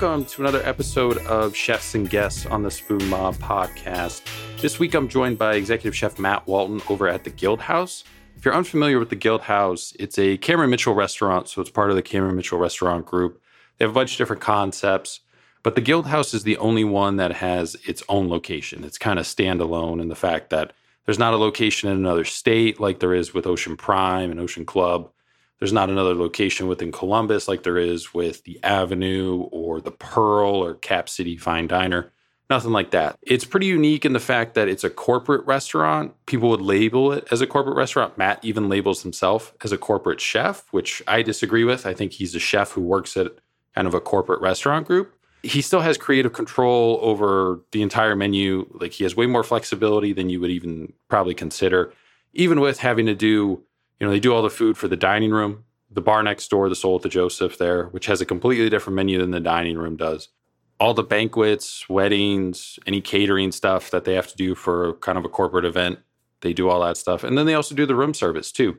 welcome to another episode of Chefs and Guests on the Spoon Mob podcast. This week I'm joined by Executive Chef Matt Walton over at the Guild House. If you're unfamiliar with the Guild House, it's a Cameron Mitchell restaurant, so it's part of the Cameron Mitchell restaurant group. They have a bunch of different concepts, but the Guild House is the only one that has its own location. It's kind of standalone in the fact that there's not a location in another state like there is with Ocean Prime and Ocean Club. There's not another location within Columbus like there is with the Avenue or the Pearl or Cap City Fine Diner. Nothing like that. It's pretty unique in the fact that it's a corporate restaurant. People would label it as a corporate restaurant. Matt even labels himself as a corporate chef, which I disagree with. I think he's a chef who works at kind of a corporate restaurant group. He still has creative control over the entire menu. Like he has way more flexibility than you would even probably consider, even with having to do you know, they do all the food for the dining room, the bar next door, the Soul the Joseph there, which has a completely different menu than the dining room does. All the banquets, weddings, any catering stuff that they have to do for kind of a corporate event, they do all that stuff. And then they also do the room service too.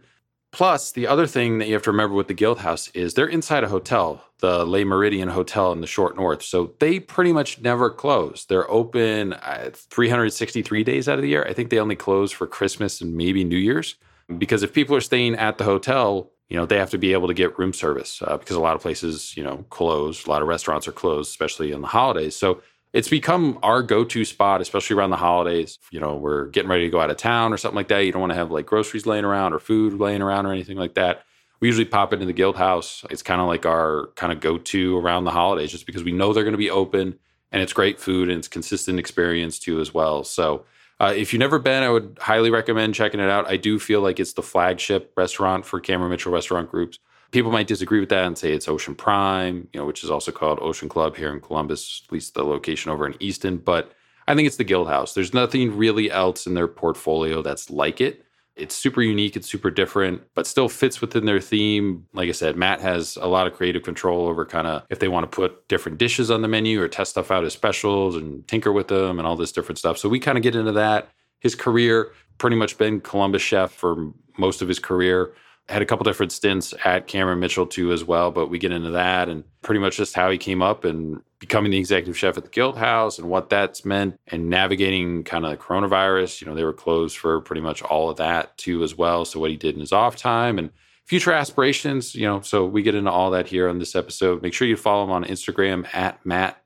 Plus, the other thing that you have to remember with the Guild House is they're inside a hotel, the Le Méridien Hotel in the Short North. So they pretty much never close. They're open uh, 363 days out of the year. I think they only close for Christmas and maybe New Year's. Because if people are staying at the hotel, you know, they have to be able to get room service uh, because a lot of places, you know, close. A lot of restaurants are closed, especially in the holidays. So it's become our go-to spot, especially around the holidays. You know, we're getting ready to go out of town or something like that. You don't want to have like groceries laying around or food laying around or anything like that. We usually pop into the Guild House. It's kind of like our kind of go-to around the holidays, just because we know they're going to be open and it's great food and it's consistent experience too as well. So uh, if you've never been, I would highly recommend checking it out. I do feel like it's the flagship restaurant for Cameron Mitchell restaurant groups. People might disagree with that and say it's Ocean Prime, you know, which is also called Ocean Club here in Columbus, at least the location over in Easton. But I think it's the Guild House. There's nothing really else in their portfolio that's like it. It's super unique, it's super different, but still fits within their theme. Like I said, Matt has a lot of creative control over kind of if they want to put different dishes on the menu or test stuff out as specials and tinker with them and all this different stuff. So we kind of get into that. His career pretty much been Columbus chef for most of his career had a couple different stints at Cameron Mitchell too as well, but we get into that and pretty much just how he came up and becoming the executive chef at the Guild House and what that's meant and navigating kind of the coronavirus. You know, they were closed for pretty much all of that too as well. So what he did in his off time and future aspirations, you know, so we get into all that here on this episode. Make sure you follow him on Instagram at matt.e.walton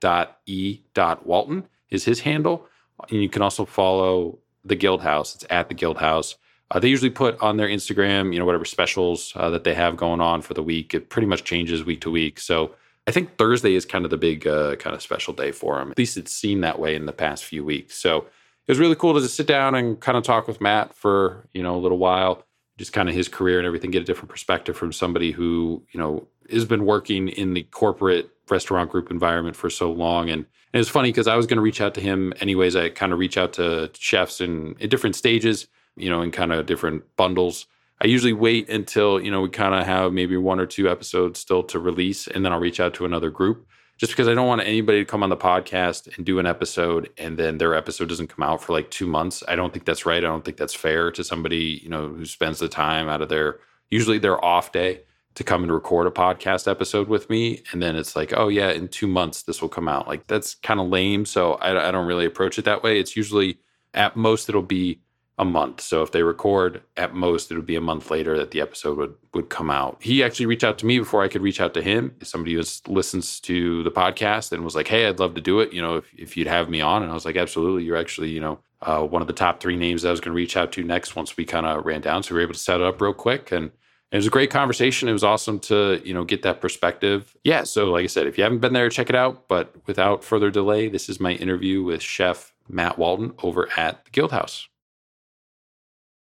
is his handle. And you can also follow the Guild House. It's at the Guild House uh, they usually put on their Instagram, you know, whatever specials uh, that they have going on for the week. It pretty much changes week to week. So I think Thursday is kind of the big uh, kind of special day for him. At least it's seen that way in the past few weeks. So it was really cool to just sit down and kind of talk with Matt for you know a little while, just kind of his career and everything, get a different perspective from somebody who you know has been working in the corporate restaurant group environment for so long and. And it was funny because I was going to reach out to him anyways. I kind of reach out to chefs in, in different stages you know, in kind of different bundles. I usually wait until, you know, we kind of have maybe one or two episodes still to release, and then I'll reach out to another group just because I don't want anybody to come on the podcast and do an episode and then their episode doesn't come out for like two months. I don't think that's right. I don't think that's fair to somebody, you know, who spends the time out of their usually their off day to come and record a podcast episode with me. And then it's like, oh, yeah, in two months, this will come out. Like, that's kind of lame. So I, I don't really approach it that way. It's usually at most, it'll be a month. So if they record at most, it would be a month later that the episode would would come out. He actually reached out to me before I could reach out to him. Somebody who listens to the podcast and was like, "Hey, I'd love to do it. You know, if if you'd have me on." And I was like, "Absolutely. You're actually, you know, uh, one of the top three names I was going to reach out to next once we kind of ran down. So we were able to set it up real quick and." It was a great conversation. It was awesome to, you know, get that perspective. Yeah. So, like I said, if you haven't been there, check it out. But without further delay, this is my interview with Chef Matt Walton over at the Guild House.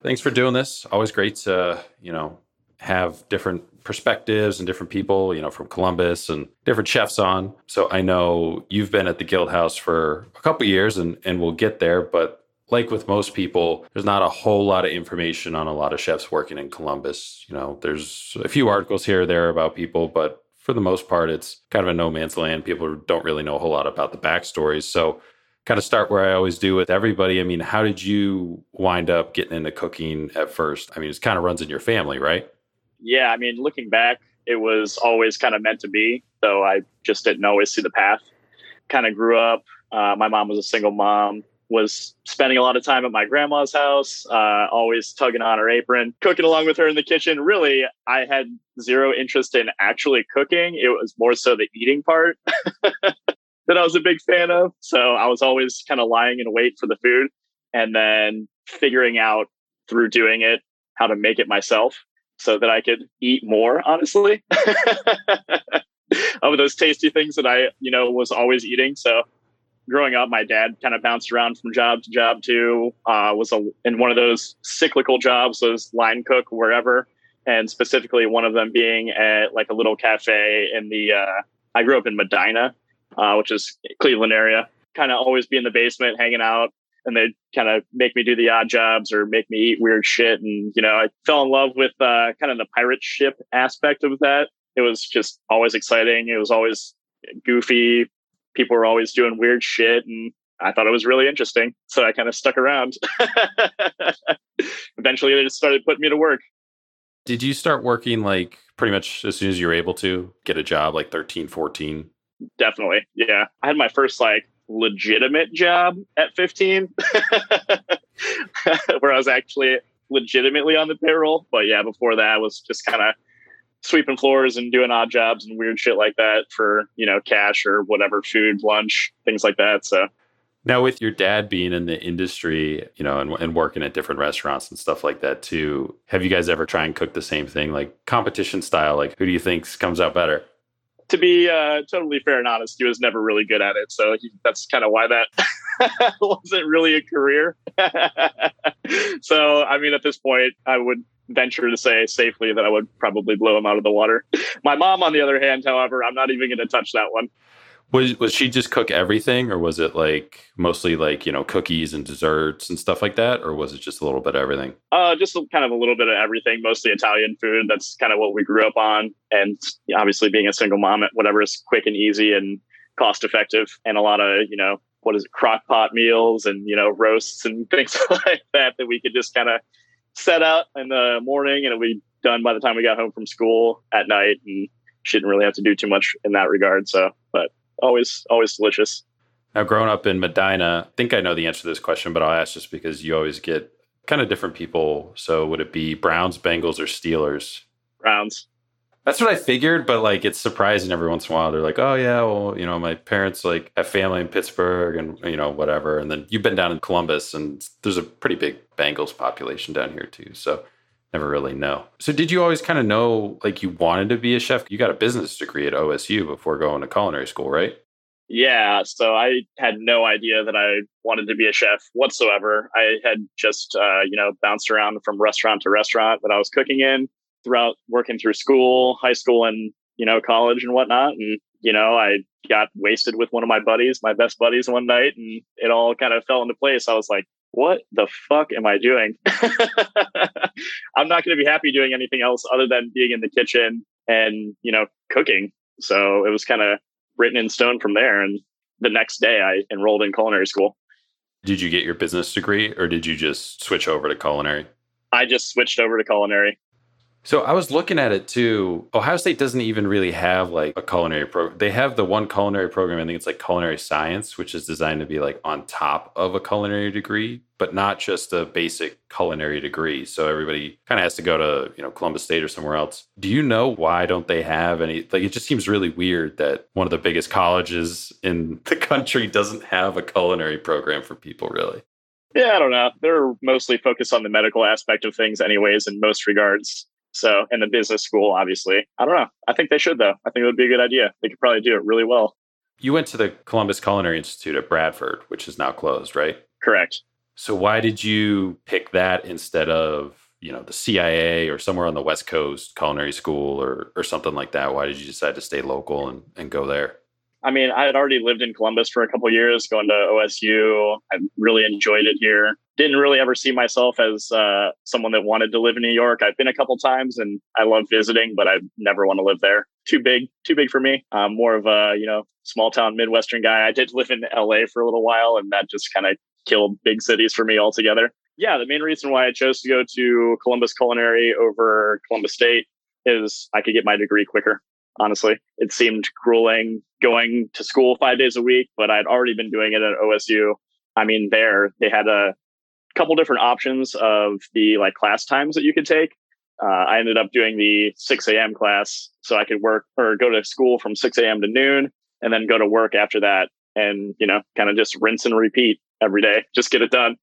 Thanks for doing this. Always great to, you know, have different perspectives and different people, you know, from Columbus and different chefs on. So I know you've been at the Guild House for a couple years and and we'll get there, but like with most people, there's not a whole lot of information on a lot of chefs working in Columbus. You know, there's a few articles here or there about people, but for the most part, it's kind of a no man's land. People don't really know a whole lot about the backstories. So kind of start where I always do with everybody. I mean, how did you wind up getting into cooking at first? I mean, it kind of runs in your family, right? Yeah. I mean, looking back, it was always kind of meant to be. though I just didn't always see the path. Kind of grew up. Uh, my mom was a single mom was spending a lot of time at my grandma's house, uh, always tugging on her apron, cooking along with her in the kitchen. Really, I had zero interest in actually cooking. It was more so the eating part that I was a big fan of. So I was always kind of lying in wait for the food and then figuring out through doing it how to make it myself so that I could eat more, honestly. of those tasty things that I, you know, was always eating. So growing up, my dad kind of bounced around from job to job too. Uh, was a, in one of those cyclical jobs, those line cook wherever, and specifically one of them being at like a little cafe in the. Uh, I grew up in Medina, uh, which is Cleveland area. Kind of always be in the basement hanging out, and they'd kind of make me do the odd jobs or make me eat weird shit. And you know, I fell in love with uh, kind of the pirate ship aspect of that. It was just always exciting. It was always goofy, people were always doing weird shit and I thought it was really interesting. So I kind of stuck around. Eventually they just started putting me to work. Did you start working like pretty much as soon as you were able to get a job like 13, 14? Definitely. Yeah. I had my first like legitimate job at 15 where I was actually legitimately on the payroll. But yeah, before that I was just kind of sweeping floors and doing odd jobs and weird shit like that for you know cash or whatever food lunch things like that so now with your dad being in the industry you know and, and working at different restaurants and stuff like that too have you guys ever try and cook the same thing like competition style like who do you think comes out better to be uh, totally fair and honest he was never really good at it so he, that's kind of why that wasn't really a career so i mean at this point i would venture to say safely that I would probably blow him out of the water. My mom, on the other hand, however, I'm not even going to touch that one. Was was she just cook everything, or was it like mostly like you know cookies and desserts and stuff like that, or was it just a little bit of everything? Uh, just kind of a little bit of everything, mostly Italian food. That's kind of what we grew up on, and obviously being a single mom, whatever is quick and easy and cost effective, and a lot of you know what is it, crock pot meals and you know roasts and things like that that we could just kind of set out in the morning and it'll be done by the time we got home from school at night and she didn't really have to do too much in that regard. So, but always, always delicious. Now, growing up in Medina, I think I know the answer to this question, but I'll ask just because you always get kind of different people. So, would it be Browns, Bengals, or Steelers? Browns. That's what I figured, but like it's surprising every once in a while. They're like, "Oh yeah, well, you know, my parents like have family in Pittsburgh and you know whatever." And then you've been down in Columbus, and there's a pretty big Bengals population down here too. So never really know. So did you always kind of know like you wanted to be a chef? You got a business degree at OSU before going to culinary school, right? Yeah, so I had no idea that I wanted to be a chef whatsoever. I had just uh, you know bounced around from restaurant to restaurant that I was cooking in throughout working through school, high school, and you know college and whatnot. And you know, I got wasted with one of my buddies, my best buddies, one night, and it all kind of fell into place. I was like, "What the fuck am I doing? I'm not going to be happy doing anything else other than being in the kitchen and you know cooking." So it was kind of written in stone from there. And the next day, I enrolled in culinary school. Did you get your business degree, or did you just switch over to culinary? I just switched over to culinary. So I was looking at it too. Ohio State doesn't even really have like a culinary program. They have the one culinary program. I think it's like culinary science, which is designed to be like on top of a culinary degree, but not just a basic culinary degree. So everybody kind of has to go to, you know, Columbus State or somewhere else. Do you know why don't they have any like it just seems really weird that one of the biggest colleges in the country doesn't have a culinary program for people really? Yeah, I don't know. They're mostly focused on the medical aspect of things anyways in most regards. So, in the business school, obviously, I don't know. I think they should, though. I think it would be a good idea. They could probably do it really well. You went to the Columbus Culinary Institute at Bradford, which is now closed, right? Correct. So, why did you pick that instead of, you know, the CIA or somewhere on the West Coast culinary school or, or something like that? Why did you decide to stay local and, and go there? I mean, I had already lived in Columbus for a couple years, going to OSU. I really enjoyed it here. Didn't really ever see myself as uh, someone that wanted to live in New York. I've been a couple times, and I love visiting, but I never want to live there. Too big, too big for me. I'm more of a you know small town Midwestern guy. I did live in LA for a little while, and that just kind of killed big cities for me altogether. Yeah, the main reason why I chose to go to Columbus Culinary over Columbus State is I could get my degree quicker honestly. It seemed grueling going to school five days a week, but I'd already been doing it at OSU. I mean, there they had a couple different options of the like class times that you could take. Uh, I ended up doing the 6 a.m. class so I could work or go to school from 6 a.m. to noon and then go to work after that and, you know, kind of just rinse and repeat every day, just get it done.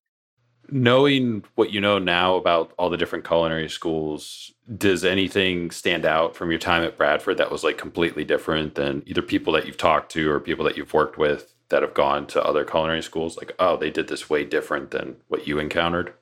Knowing what you know now about all the different culinary schools, does anything stand out from your time at Bradford that was like completely different than either people that you've talked to or people that you've worked with that have gone to other culinary schools? Like, oh, they did this way different than what you encountered?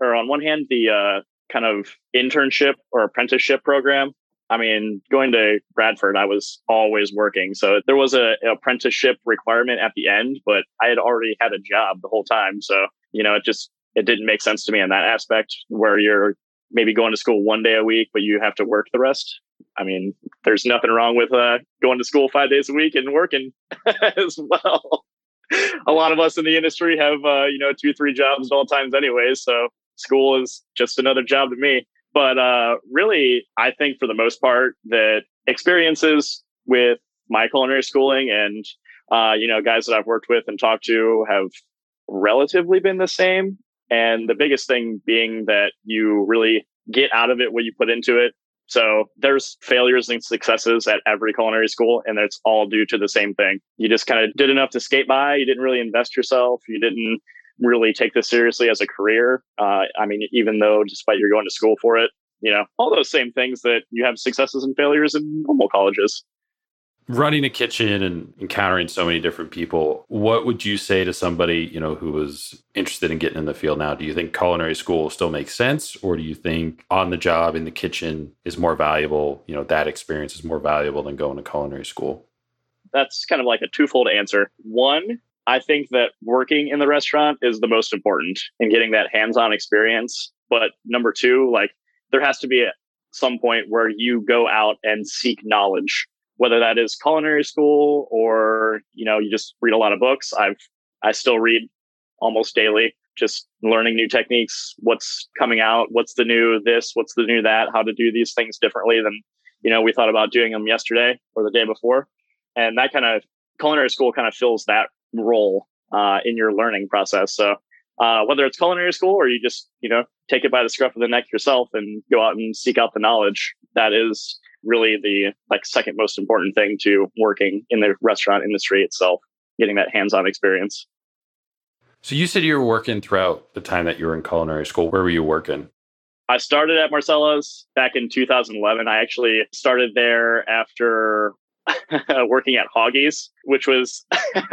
Or on one hand, the uh, kind of internship or apprenticeship program. I mean, going to Bradford, I was always working. So there was a, apprenticeship requirement at the end, but I had already had a job the whole time. So, you know, it just it didn't make sense to me in that aspect where you're maybe going to school one day a week, but you have to work the rest. I mean, there's nothing wrong with uh, going to school five days a week and working as well. a lot of us in the industry have, uh, you know, two, three jobs at all times anyways. So school is just another job to me. But uh, really, I think for the most part that experiences with my culinary schooling and, uh, you know, guys that I've worked with and talked to have relatively been the same. And the biggest thing being that you really get out of it what you put into it. So there's failures and successes at every culinary school, and it's all due to the same thing. You just kind of did enough to skate by. You didn't really invest yourself. You didn't really take this seriously as a career. Uh, I mean, even though despite you're going to school for it, you know, all those same things that you have successes and failures in normal colleges running a kitchen and encountering so many different people what would you say to somebody you know who was interested in getting in the field now? Do you think culinary school still makes sense or do you think on the job in the kitchen is more valuable you know that experience is more valuable than going to culinary school? That's kind of like a twofold answer. One i think that working in the restaurant is the most important in getting that hands-on experience. But number two like there has to be some point where you go out and seek knowledge whether that is culinary school or you know you just read a lot of books. I've i still read almost daily just learning new techniques. What's coming out? What's the new this? What's the new that? How to do these things differently than you know we thought about doing them yesterday or the day before. And that kind of culinary school kind of fills that role uh, in your learning process. So uh, whether it's culinary school or you just you know take it by the scruff of the neck yourself and go out and seek out the knowledge that is really the like second most important thing to working in the restaurant industry itself, getting that hands-on experience. So you said you were working throughout the time that you were in culinary school. Where were you working? I started at Marcella's back in 2011. I actually started there after working at Hoggy's, which was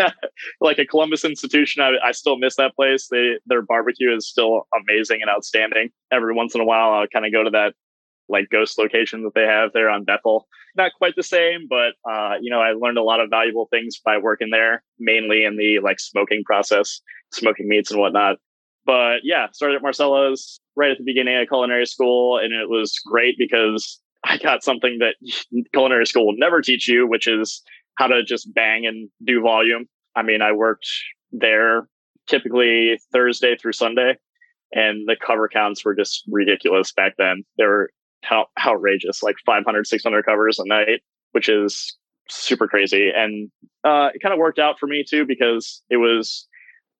like a Columbus institution. I, I, still miss that place. They, their barbecue is still amazing and outstanding. Every once in a while, I'll kind of go to that like ghost location that they have there on Bethel. Not quite the same, but uh, you know, I learned a lot of valuable things by working there, mainly in the like smoking process, smoking meats and whatnot. But yeah, started at Marcella's right at the beginning of culinary school, and it was great because I got something that culinary school will never teach you, which is how to just bang and do volume. I mean, I worked there typically Thursday through Sunday, and the cover counts were just ridiculous back then. There were how outrageous, like 500, 600 covers a night, which is super crazy. And uh, it kind of worked out for me too, because it was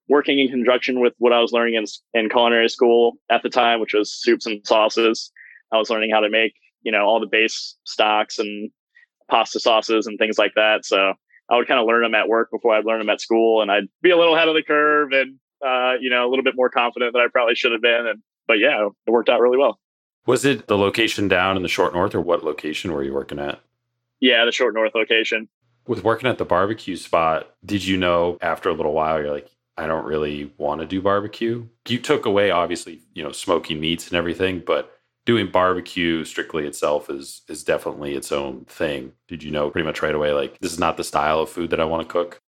working in conjunction with what I was learning in, in culinary school at the time, which was soups and sauces. I was learning how to make, you know, all the base stocks and pasta sauces and things like that. So I would kind of learn them at work before I'd learn them at school and I'd be a little ahead of the curve and, uh, you know, a little bit more confident than I probably should have been. And, but yeah, it worked out really well. Was it the location down in the short north, or what location were you working at? Yeah, the short north location. With working at the barbecue spot, did you know after a little while you're like, I don't really want to do barbecue? You took away obviously, you know, smoking meats and everything, but doing barbecue strictly itself is is definitely its own thing. Did you know pretty much right away like this is not the style of food that I want to cook?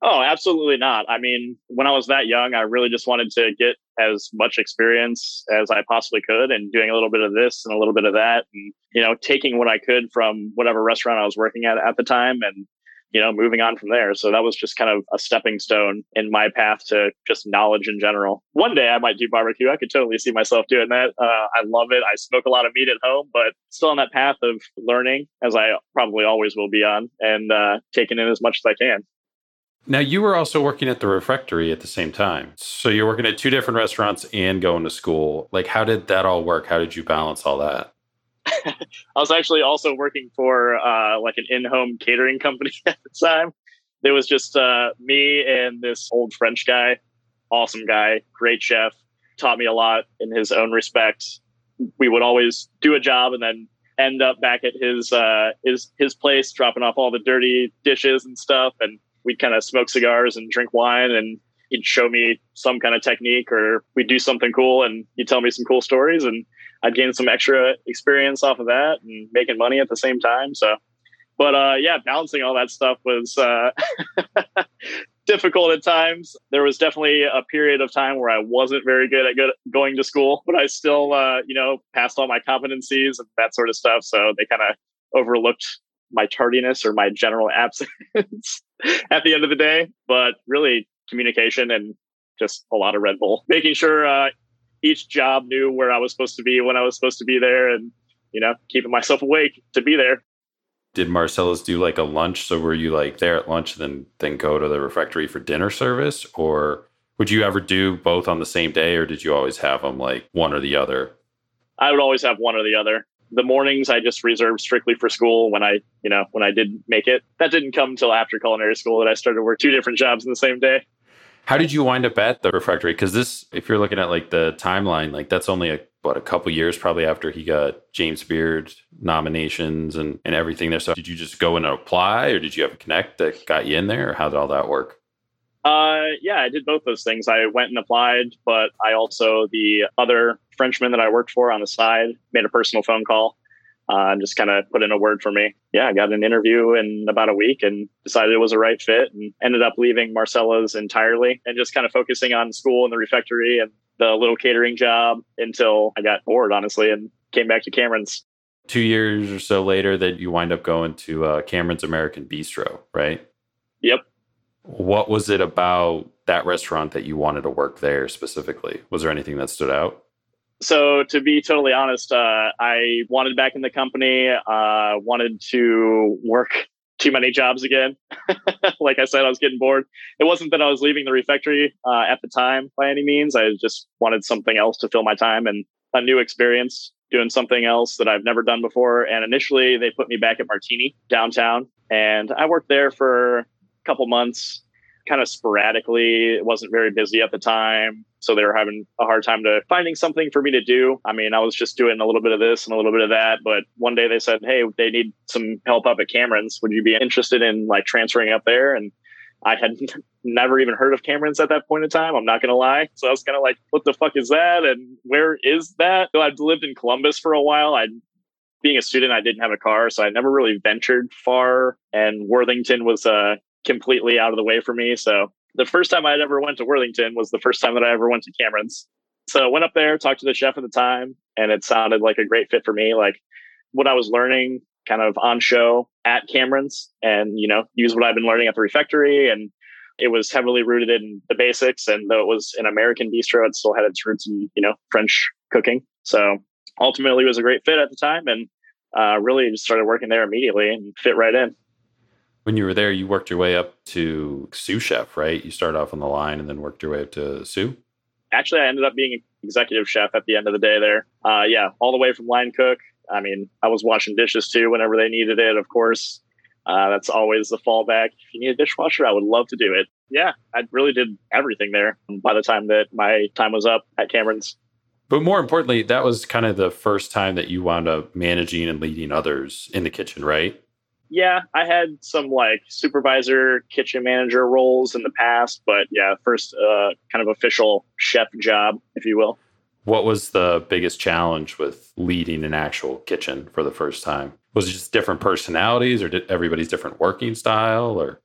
Oh, absolutely not. I mean, when I was that young, I really just wanted to get as much experience as I possibly could and doing a little bit of this and a little bit of that and, you know, taking what I could from whatever restaurant I was working at at the time and you know, moving on from there. So that was just kind of a stepping stone in my path to just knowledge in general. One day I might do barbecue. I could totally see myself doing that. Uh, I love it. I smoke a lot of meat at home, but still on that path of learning, as I probably always will be on, and uh, taking in as much as I can. Now, you were also working at the refectory at the same time. So you're working at two different restaurants and going to school. Like, how did that all work? How did you balance all that? I was actually also working for uh, like an in-home catering company at the time. There was just uh, me and this old French guy, awesome guy, great chef, taught me a lot in his own respect. We would always do a job and then end up back at his uh, his his place, dropping off all the dirty dishes and stuff, and we'd kind of smoke cigars and drink wine and he'd show me some kind of technique or we'd do something cool and he'd tell me some cool stories and I'd gain some extra experience off of that and making money at the same time. So, but uh, yeah, balancing all that stuff was uh, difficult at times. There was definitely a period of time where I wasn't very good at good, going to school, but I still, uh, you know, passed all my competencies and that sort of stuff. So they kind of overlooked my tardiness or my general absence at the end of the day. But really, communication and just a lot of Red Bull, making sure uh, each job knew where I was supposed to be when I was supposed to be there, and you know, keeping myself awake to be there. Did Marcella's do like a lunch? So were you like there at lunch, then then go to the refectory for dinner service, or would you ever do both on the same day, or did you always have them like one or the other? I would always have one or the other. The mornings I just reserved strictly for school when I, you know, when I did make it. That didn't come until after culinary school that I started to work two different jobs in the same day. How did you wind up at the refectory? Because this, if you're looking at like the timeline, like that's only a what a couple years probably after he got James Beard nominations and and everything there. So did you just go and apply, or did you have a connect that got you in there, or how did all that work? Uh, yeah, I did both those things. I went and applied, but I also the other Frenchman that I worked for on the side made a personal phone call uh, and just kind of put in a word for me. Yeah, I got an interview in about a week and decided it was a right fit and ended up leaving Marcella's entirely and just kind of focusing on school and the refectory and the little catering job until I got bored, honestly, and came back to Cameron's. Two years or so later, that you wind up going to uh, Cameron's American Bistro, right? Yep. What was it about that restaurant that you wanted to work there specifically? Was there anything that stood out? so to be totally honest, uh, I wanted back in the company. Uh, wanted to work too many jobs again. like I said, I was getting bored. It wasn't that I was leaving the refectory uh, at the time by any means. I just wanted something else to fill my time and a new experience doing something else that I've never done before. And initially, they put me back at Martini downtown, and I worked there for couple months kind of sporadically. It wasn't very busy at the time. So they were having a hard time to finding something for me to do. I mean, I was just doing a little bit of this and a little bit of that. But one day they said, Hey, they need some help up at Cameron's. Would you be interested in like transferring up there? And I had never even heard of Cameron's at that point in time. I'm not going to lie. So I was kind of like, what the fuck is that? And where is that? So I'd lived in Columbus for a while. I being a student, I didn't have a car, so I never really ventured far. And Worthington was uh, completely out of the way for me. So the first time I ever went to Worthington was the first time that I ever went to Cameron's. So I went up there, talked to the chef at the time, and it sounded like a great fit for me. Like what I was learning kind of on show at Cameron's and, you know, use what I've been learning at the refectory. And it was heavily rooted in the basics. And though it was an American bistro, it still had its roots in, you know, French cooking. So ultimately it was a great fit at the time and uh, really just started working there immediately and fit right in when you were there, you worked your way up to sous chef, right? You started off on the line and then worked your way up to sous. Actually, I ended up being executive chef at the end of the day there. Uh, yeah, all the way from line cook. I mean, I was washing dishes too whenever they needed it, of course. Uh, that's always the fallback. If you need a dishwasher, I would love to do it. Yeah, I really did everything there by the time that my time was up at Cameron's. But more importantly, that was kind of the first time that you wound up managing and leading others in the kitchen, right? Yeah, I had some like supervisor, kitchen manager roles in the past, but yeah, first uh, kind of official chef job, if you will. What was the biggest challenge with leading an actual kitchen for the first time? Was it just different personalities, or did everybody's different working style, or?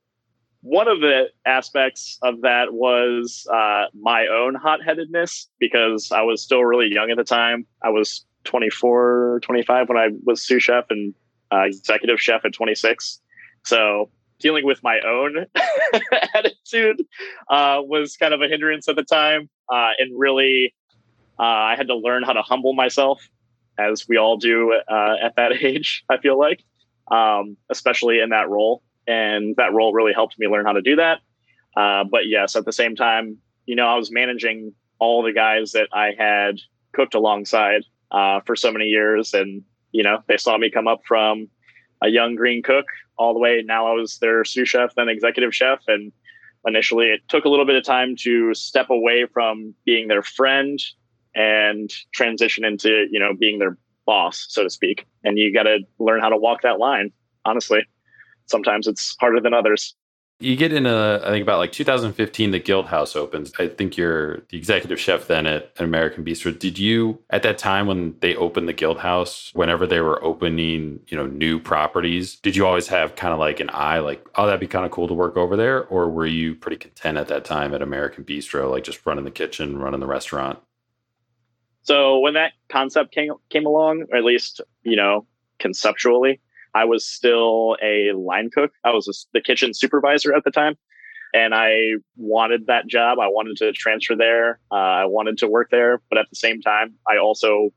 One of the aspects of that was uh, my own hot headedness because I was still really young at the time. I was 24, 25 when I was sous chef, and uh, executive chef at 26. So dealing with my own attitude uh, was kind of a hindrance at the time. Uh, and really, uh, I had to learn how to humble myself, as we all do uh, at that age, I feel like, um, especially in that role. And that role really helped me learn how to do that. Uh, but yes, at the same time, you know, I was managing all the guys that I had cooked alongside for so many years. And, you know, they saw me come up from a young green cook all the way. Now I was their sous chef, then executive chef. And initially it took a little bit of time to step away from being their friend and transition into, you know, being their boss, so to speak. And you got to learn how to walk that line, honestly. Sometimes it's harder than others. You get in a, I think about like 2015, the Guild House opens. I think you're the executive chef then at American Bistro. Did you, at that time when they opened the Guild House, whenever they were opening, you know, new properties, did you always have kind of like an eye, like, oh, that'd be kind of cool to work over there? Or were you pretty content at that time at American Bistro, like just running the kitchen, running the restaurant? So when that concept came came along, or at least you know conceptually, I was still a line cook. I was a, the kitchen supervisor at the time, and I wanted that job. I wanted to transfer there. Uh, I wanted to work there, but at the same time, I also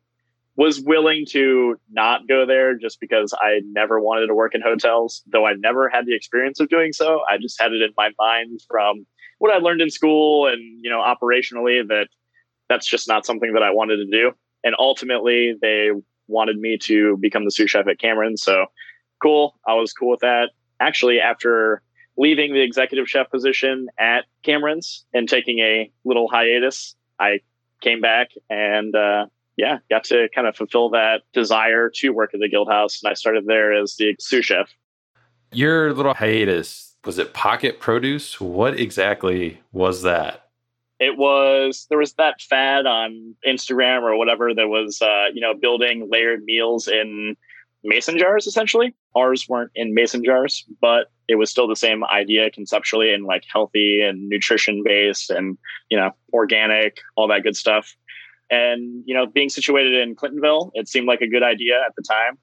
was willing to not go there just because I never wanted to work in hotels, though I never had the experience of doing so. I just had it in my mind from what I learned in school and, you know, operationally that that's just not something that I wanted to do. And ultimately, they wanted me to become the sous chef at Cameron. So cool. I was cool with that. Actually, after leaving the executive chef position at Cameron's and taking a little hiatus, I came back and uh, yeah, got to kind of fulfill that desire to work at the Guild House. And I started there as the sous chef. Your little hiatus, was it pocket produce? What exactly was that? It was there was that fad on Instagram or whatever that was uh, you know building layered meals in mason jars essentially. Ours weren't in mason jars, but it was still the same idea conceptually and like healthy and nutrition based and you know organic, all that good stuff. And you know, being situated in Clintonville, it seemed like a good idea at the time.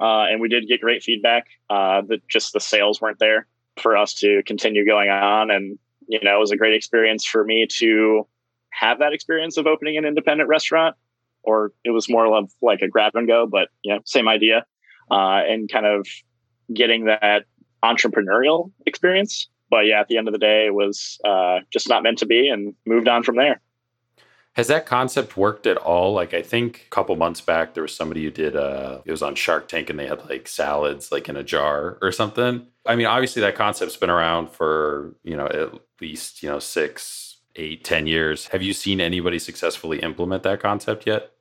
Uh, and we did get great feedback. Uh, that just the sales weren't there for us to continue going on and you know, it was a great experience for me to have that experience of opening an independent restaurant, or it was more of like a grab and go, but you know, same idea, uh, and kind of getting that entrepreneurial experience. But yeah, at the end of the day, it was uh, just not meant to be, and moved on from there. Has that concept worked at all? Like I think a couple months back there was somebody who did uh it was on Shark Tank and they had like salads like in a jar or something. I mean, obviously that concept's been around for, you know, least, you know, six, eight, ten years. Have you seen anybody successfully implement that concept yet?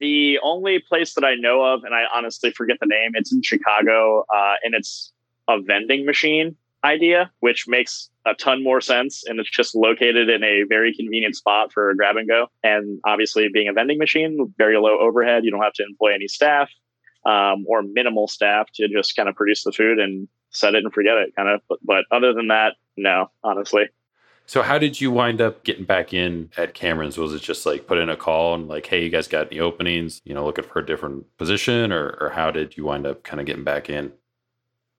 The only place that I know of, and I honestly forget the name, it's in Chicago, uh, and it's a vending machine idea, which makes a ton more sense. And it's just located in a very convenient spot for grab and go. And obviously, being a vending machine, very low overhead, you don't have to employ any staff um, or minimal staff to just kind of produce the food and set it and forget it, kind of. But, but other than that, no, honestly. So how did you wind up getting back in at Cameron's? Was it just like put in a call and like, hey, you guys got any openings? You know, looking for a different position, or or how did you wind up kind of getting back in?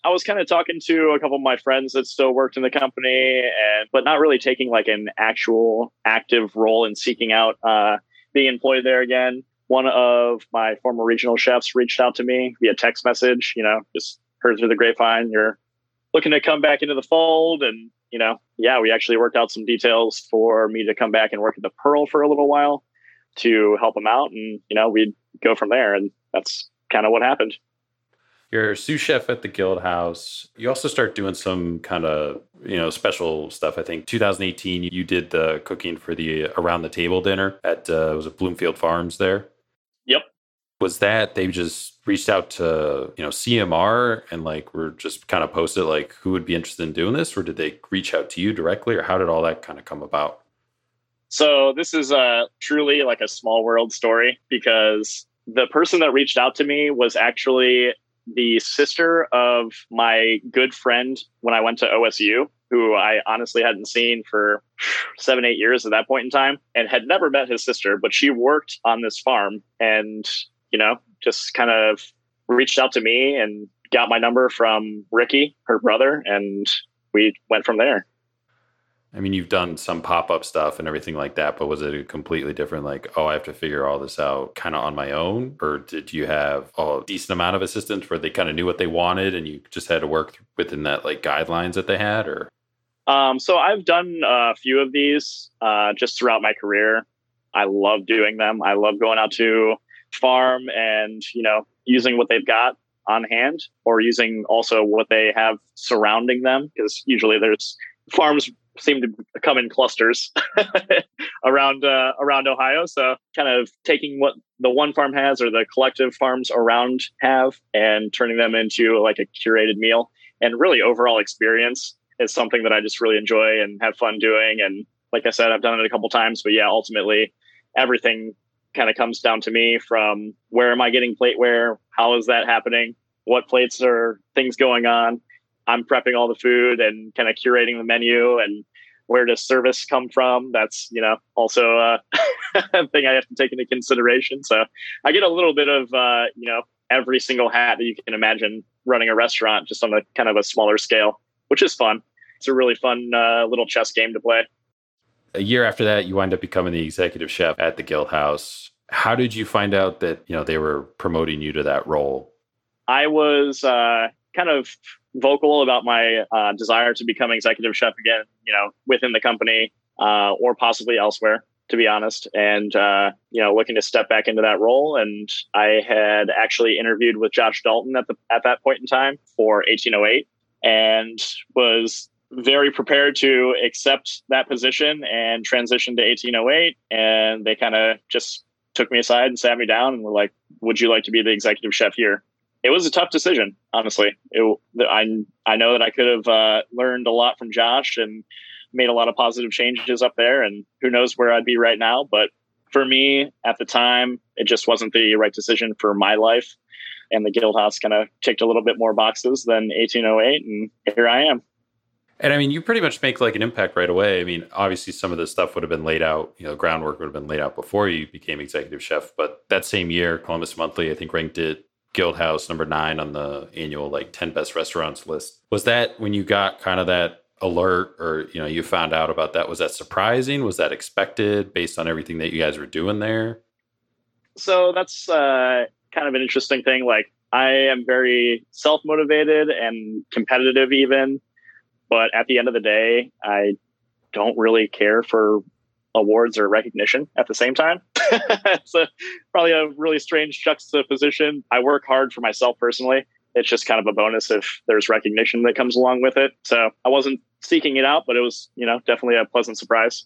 I was kind of talking to a couple of my friends that still worked in the company, and but not really taking like an actual active role in seeking out uh, being employed there again. One of my former regional chefs reached out to me via text message. You know, just heard through the grapevine you're looking to come back into the fold. And you know yeah we actually worked out some details for me to come back and work at the pearl for a little while to help him out. And you know we'd go from there. And that's kind of what happened. You're sous chef at the guild house. You also start doing some kind of you know special stuff i think. 2018 you did the cooking for the around the table dinner at uh, was it bloomfield farms there? Yep. Was that they just reached out to you know CMR and like were just kind of posted like who would be interested in doing this, or did they reach out to you directly, or how did all that kind of come about? So this is uh, truly like a small world story because the person that reached out to me was actually the sister of my good friend when I went to OSU, who I honestly hadn't seen for seven, eight years at that point in time and had never met his sister, but she worked on this farm and you know, just kind of reached out to me and got my number from Ricky, her brother, and we went from there. I mean, you've done some pop up stuff and everything like that, but was it a completely different, like, oh, I have to figure all this out kind of on my own? Or did you have a decent amount of assistance where they kind of knew what they wanted and you just had to work within that, like, guidelines that they had? Or, um, so I've done a few of these uh, just throughout my career. I love doing them. I love going out to farm and, you know, using what they've got on hand or using also what they have surrounding them because usually there's farms seem to come in clusters around uh, around Ohio. So kind of taking what the one farm has or the collective farms around have and turning them into like a curated meal and really overall experience is something that I just really enjoy and have fun doing. And like I said, I've done it a couple times, but yeah, ultimately everything kind of comes down to me from where am I getting plateware? How is that happening? What plates are things going on? I'm prepping all the food and kind of curating the menu and where does service come from? That's, you know, also a thing I have to take into consideration. So I get a little bit of, uh, you know, every single hat that you can imagine running a restaurant just on a kind of a smaller scale, which is fun. It's a really fun uh, little chess game to play. A year after that, you wind up becoming the executive chef at the Guild House. How did you find out that, you know, they were promoting you to that role? I was uh, kind of vocal about my uh, desire to become executive chef again, you know, within the company uh, or possibly elsewhere, to be honest. And, uh, you know, looking to step back into that role. And I had actually interviewed with Josh Dalton at the at that point in time for 1808 and was very prepared to accept that position and transition to 1808. And they kind of just took me aside and sat me down and were like, would you like to be the executive chef here? it was a tough decision, honestly. It, I I know that I could have uh, learned a lot from Josh and made a lot of positive changes up there, and who knows where I'd be right now. But for me at the time, it just wasn't the right decision for my life. And the Guildhouse kind of ticked a little bit more boxes than 1808, and here I am. And I mean, you pretty much make like an impact right away. I mean, obviously, some of this stuff would have been laid out, you know, groundwork would have been laid out before you became executive chef. But that same year, Columbus Monthly, I think, ranked it Guildhouse number nine on the annual like 10 best restaurants list. Was that when you got kind of that alert or, you know, you found out about that? Was that surprising? Was that expected based on everything that you guys were doing there? So that's uh, kind of an interesting thing. Like, I am very self motivated and competitive, even. But at the end of the day, I don't really care for awards or recognition at the same time. it's a, probably a really strange juxtaposition. I work hard for myself personally. It's just kind of a bonus if there's recognition that comes along with it. So I wasn't seeking it out, but it was, you know, definitely a pleasant surprise.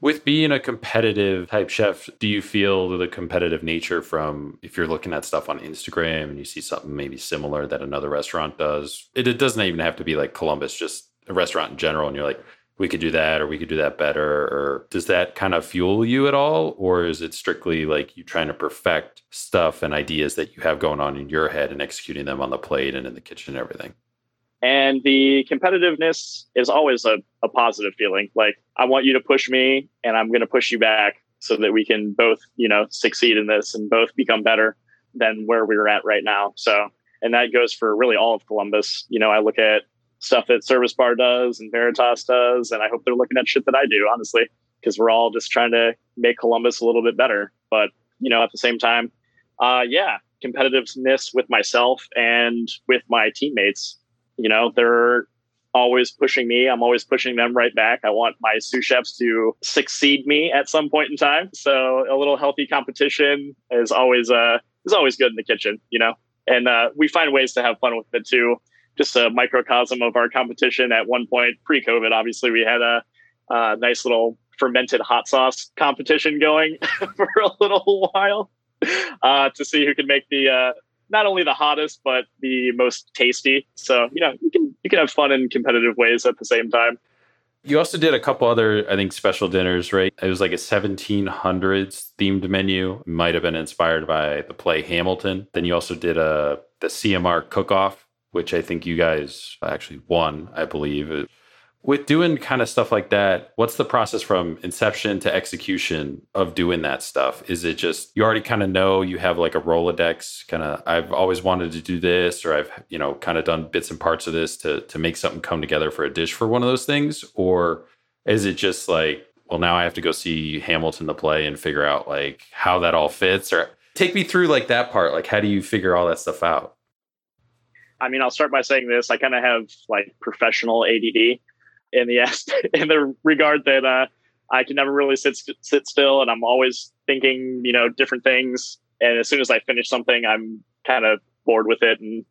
With being a competitive type chef, do you feel the competitive nature from if you're looking at stuff on Instagram and you see something maybe similar that another restaurant does? It, it doesn't even have to be like Columbus, just a restaurant in general. And you're like, we could do that or we could do that better or does that kind of fuel you at all or is it strictly like you trying to perfect stuff and ideas that you have going on in your head and executing them on the plate and in the kitchen and everything and the competitiveness is always a, a positive feeling like i want you to push me and i'm going to push you back so that we can both you know succeed in this and both become better than where we're at right now so and that goes for really all of columbus you know i look at stuff that Service Bar does and Veritas does. And I hope they're looking at shit that I do, honestly, because we're all just trying to make Columbus a little bit better. But, you know, at the same time, uh, yeah, competitiveness with myself and with my teammates. You know, they're always pushing me. I'm always pushing them right back. I want my sous chefs to succeed me at some point in time. So a little healthy competition is always uh is always good in the kitchen, you know. And uh, we find ways to have fun with it too just a microcosm of our competition. At one point, pre-COVID, obviously, we had a, a nice little fermented hot sauce competition going for a little while uh, to see who can make the uh, not only the hottest but the most tasty. So you know you can you can have fun in competitive ways at the same time. You also did a couple other, I think, special dinners, right? It was like a 1700s themed menu. Might have been inspired by the play Hamilton. Then you also did a the CMR cook-off which I think you guys actually won, I believe. With doing kind of stuff like that, what's the process from inception to execution of doing that stuff? Is it just you already kind of know you have like a Rolodex kind of I've always wanted to do this or I've, you know, kind of done bits and parts of this to to make something come together for a dish for one of those things or is it just like well now I have to go see Hamilton the play and figure out like how that all fits or take me through like that part like how do you figure all that stuff out? I mean, I'll start by saying this. I kind of have like professional ADD in the in the regard that uh, I can never really sit sit still, and I'm always thinking, you know, different things. And as soon as I finish something, I'm kind of bored with it and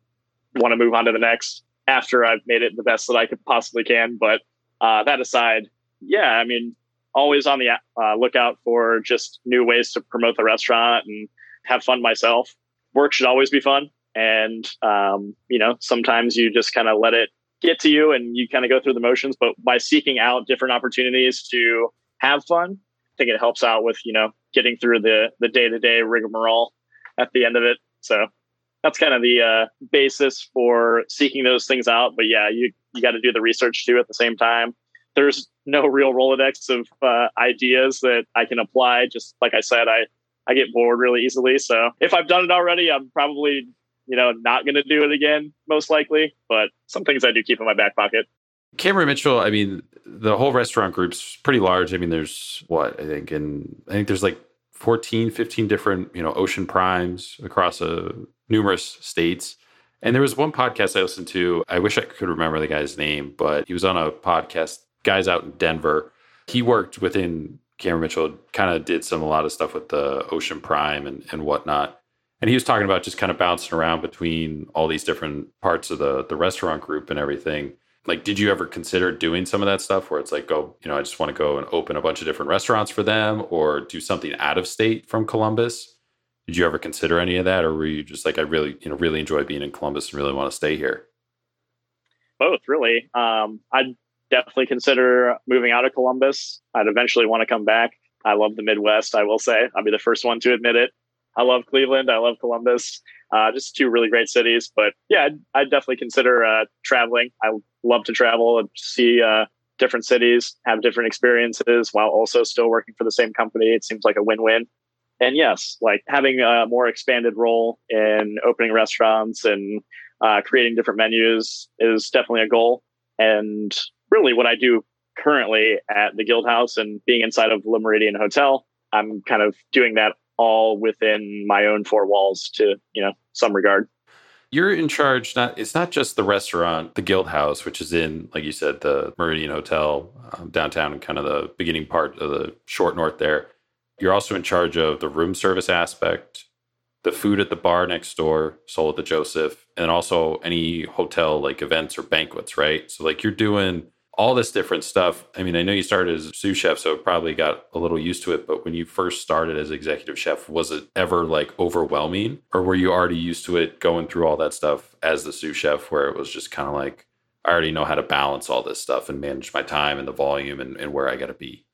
want to move on to the next after I've made it the best that I could possibly can. But uh, that aside, yeah, I mean, always on the uh, lookout for just new ways to promote the restaurant and have fun myself. Work should always be fun. And, um, you know, sometimes you just kind of let it get to you and you kind of go through the motions. But by seeking out different opportunities to have fun, I think it helps out with, you know, getting through the the day to day rigmarole at the end of it. So that's kind of the uh, basis for seeking those things out. But yeah, you you got to do the research too at the same time. There's no real Rolodex of uh, ideas that I can apply. Just like I said, I I get bored really easily. So if I've done it already, I'm probably you know, not going to do it again, most likely. But some things I do keep in my back pocket. Cameron Mitchell, I mean, the whole restaurant group's pretty large. I mean, there's what I think, and I think there's like 14, 15 different, you know, ocean primes across uh, numerous states. And there was one podcast I listened to. I wish I could remember the guy's name, but he was on a podcast, guys out in Denver. He worked within Cameron Mitchell, kind of did some a lot of stuff with the Ocean Prime and, and whatnot and he was talking about just kind of bouncing around between all these different parts of the the restaurant group and everything. Like did you ever consider doing some of that stuff where it's like go you know i just want to go and open a bunch of different restaurants for them or do something out of state from columbus? Did you ever consider any of that or were you just like i really you know really enjoy being in columbus and really want to stay here? Both really. Um, i'd definitely consider moving out of columbus. I'd eventually want to come back. I love the midwest i will say. I'll be the first one to admit it I love Cleveland. I love Columbus. Uh, just two really great cities. But yeah, I'd, I'd definitely consider uh, traveling. I love to travel and see uh, different cities, have different experiences while also still working for the same company. It seems like a win win. And yes, like having a more expanded role in opening restaurants and uh, creating different menus is definitely a goal. And really, what I do currently at the Guild House and being inside of Le Méridien Hotel, I'm kind of doing that all within my own four walls to you know some regard. You're in charge not it's not just the restaurant the guild house which is in like you said the Méridien hotel um, downtown kind of the beginning part of the short north there. You're also in charge of the room service aspect the food at the bar next door soul at the joseph and also any hotel like events or banquets right? So like you're doing all this different stuff. I mean, I know you started as sous chef, so probably got a little used to it. But when you first started as executive chef, was it ever like overwhelming, or were you already used to it going through all that stuff as the sous chef, where it was just kind of like I already know how to balance all this stuff and manage my time and the volume and, and where I got to be.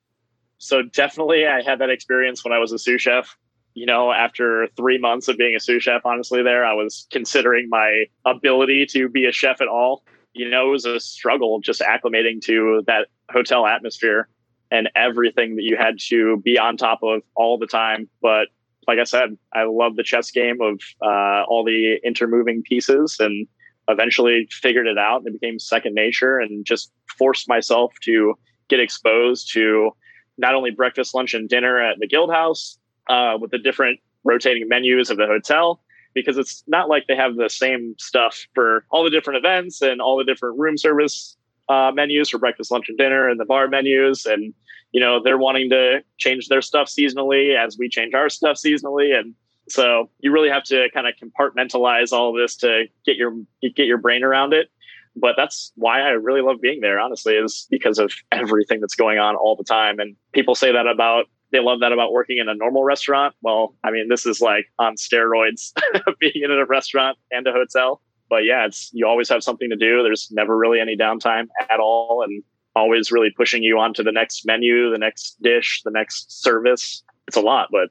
So definitely, I had that experience when I was a sous chef. You know, after three months of being a sous chef, honestly, there I was considering my ability to be a chef at all you know, it was a struggle just acclimating to that hotel atmosphere and everything that you had to be on top of all the time. But like I said, I love the chess game of uh, all the intermoving pieces and eventually figured it out and it became second nature and just forced myself to get exposed to not only breakfast, lunch, and dinner at the guild house uh, with the different rotating menus of the hotel, because it's not like they have the same stuff for all the different events and all the different room service uh, menus for breakfast, lunch, and dinner, and the bar menus. And you know they're wanting to change their stuff seasonally as we change our stuff seasonally, and so you really have to kind of compartmentalize all this to get your get your brain around it. But that's why I really love being there. Honestly, is because of everything that's going on all the time. And people say that about they love that about working in a normal restaurant. Well, I mean, this is like on steroids being in a restaurant and a hotel. But yeah, it's you always have something to do. There's never really any downtime at all, and always really pushing you onto the next menu, the next dish, the next service. It's a lot, but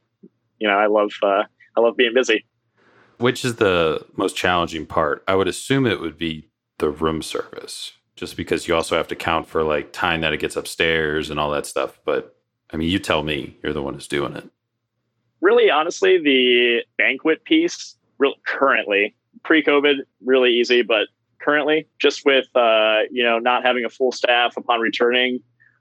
you know, I love uh, I love being busy. Which is the most challenging part? I would assume it would be the room service just because you also have to count for like time that it gets upstairs and all that stuff. But I mean, you tell me, you're the one who's doing it. Really, honestly, the banquet piece, real, currently, pre COVID, really easy, but currently, just with uh, you know not having a full staff upon returning,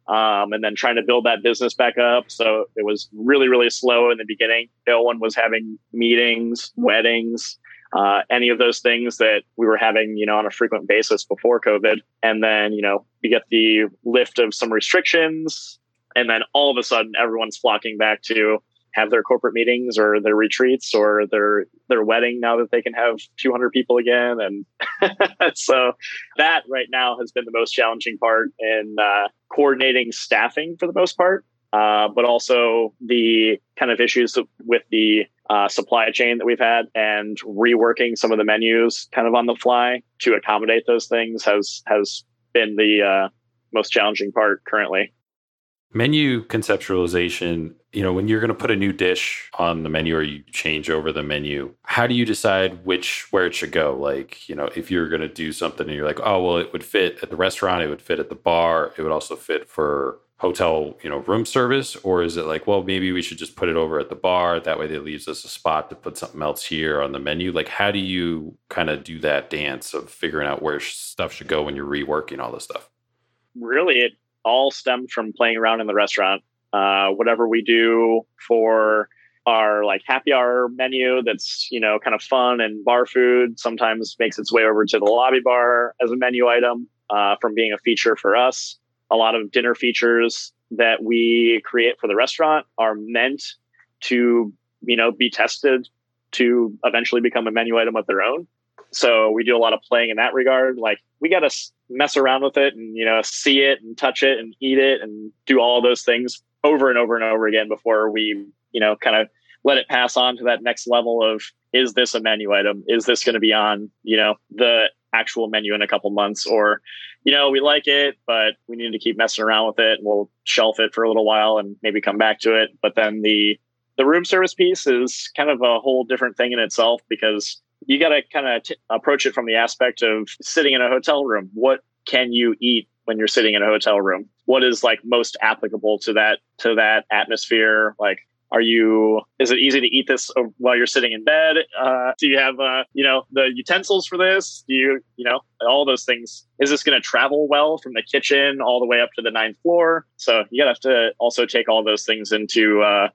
um, and then trying to build that business back up. So it was really, really slow in the beginning. No one was having meetings, weddings, uh, any of those things that we were having, you know, on a frequent basis before COVID. And then, you know, you get the lift of some restrictions, and then all of a sudden, everyone's flocking back to have their corporate meetings or their retreats or their their wedding now that they can have 200 people again. And so that right now has been the most challenging part in uh, coordinating staffing for the most part uh, but also the kind of issues with the uh, supply chain that we've had and reworking some of the menus kind of on the fly to accommodate those things has has been the uh, most challenging part currently Menu conceptualization, you know, when you're going to put a new dish on the menu or you change over the menu, how do you decide which where it should go? Like, you know, if you're going to do something and you're like, "Oh, well, it would fit at the restaurant, it would fit at the bar, it would also fit for hotel, you know, room service?" Or is it like, "Well, maybe we should just put it over at the bar, that way that leaves us a spot to put something else here on the menu?" Like, how do you kind of do that dance of figuring out where stuff should go when you're reworking all this stuff? Really, it all stemmed from playing around in the restaurant. Uh, whatever we do for our like happy hour menu that's you know kind of fun and bar food sometimes makes its way over to the lobby bar as a menu item uh, from being a feature for us a lot of dinner features that we create for the restaurant are meant to you know be tested to eventually become a menu item of their own so we do a lot of playing in that regard. Like we got to mess around with it and, you know, see it and touch it and eat it and do all those things over and over and over again before we, you know, kind of let it pass on to that next level of is this a menu item? Is this going to be on, you know, the actual menu in a couple months or, you know, we like it, but we need to keep messing around with it and we'll shelf it for a little while and maybe come back to it. But then the, the room service piece is kind of a whole different thing in itself because you got to kind of approach it from the aspect of sitting in a hotel room. What can you eat when you're sitting in a hotel room? What is like most applicable to that to that atmosphere? Like, are you? Is it easy to eat this while you're sitting in bed? Uh, do you have uh, you know the utensils for this? Do you you know all those things? Is this going to travel well from the kitchen all the way up to the ninth floor? So you got to have to also take all those things into uh,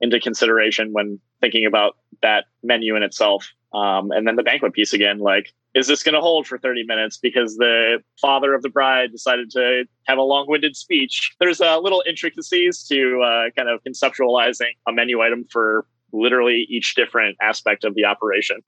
into consideration when thinking about that menu in itself. Um, and then the banquet piece again, like, is this going to hold for 30 minutes? Because the father of the bride decided to have a long winded speech? There's uh, little intricacies to uh, kind of conceptualizing a menu item for literally each different aspect of the operation.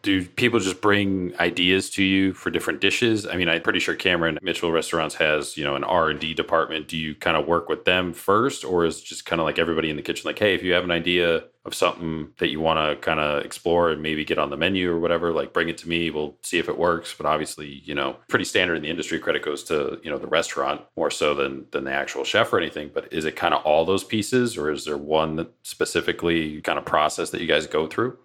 Do people just bring ideas to you for different dishes? I mean i'm pretty sure cameron mitchell restaurants has you know an r&d department. Do you kind of work with them first or is just kind of like everybody in the kitchen like hey if you have an idea of something that you want to kind of explore and maybe get on the menu or whatever like bring it to me we'll see if it works. But obviously you know pretty standard in the industry credit goes to you know the restaurant more so than than the actual chef or anything. But is it kind of all those pieces or is there one that specifically kind of process that you guys go through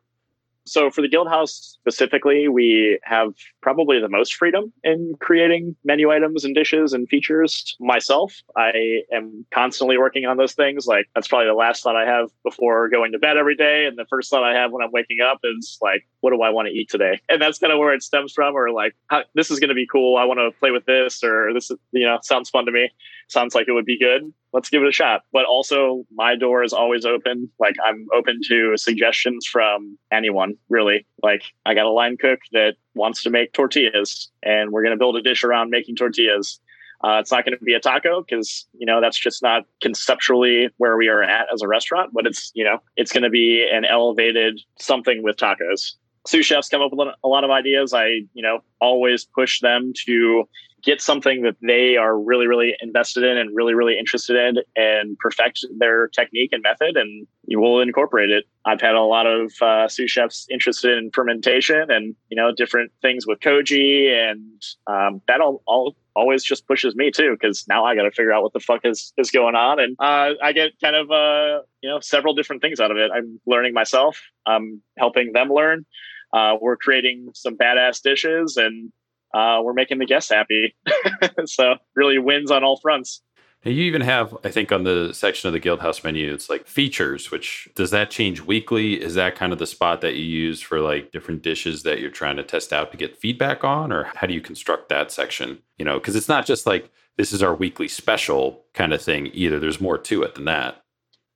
so for the guild house specifically we have probably the most freedom in creating menu items and dishes and features myself. I am constantly working on those things. Like that's probably the last thought i have before going to bed every day. And the first thought i have when i'm waking up is like what do i want to eat today? And that's kind of where it stems from or like this is going to be cool. I want to play with this or this is you know sounds fun to me. Sounds like it would be good let's give it a shot. But also, my door is always open. Like, I'm open to suggestions from anyone, really. Like, I got a line cook that wants to make tortillas, and we're going to build a dish around making tortillas. Uh, it's not going to be a taco because you know that's just not conceptually where we are at as a restaurant. But it's you know it's going to be an elevated something with tacos. Sous chefs come up with a lot of ideas. I you know always push them to get something that they are really, really invested in and really, really interested in and perfect their technique and method, and you will incorporate it. I've had a lot of uh, sous chefs interested in fermentation and, you know, different things with koji, and um, that all, all always just pushes me too because now I got to figure out what the fuck is is going on, and uh, I get kind of uh, you know several different things out of it. I'm learning myself. I'm helping them learn. Uh, we're creating some badass dishes, and uh, we're making the guests happy. so really wins on all fronts. And you even have, I think, on the section of the Guild House menu, it's like features, which does that change weekly? Is that kind of the spot that you use for like different dishes that you're trying to test out to get feedback on? Or how do you construct that section? You know, because it's not just like this is our weekly special kind of thing either. There's more to it than that.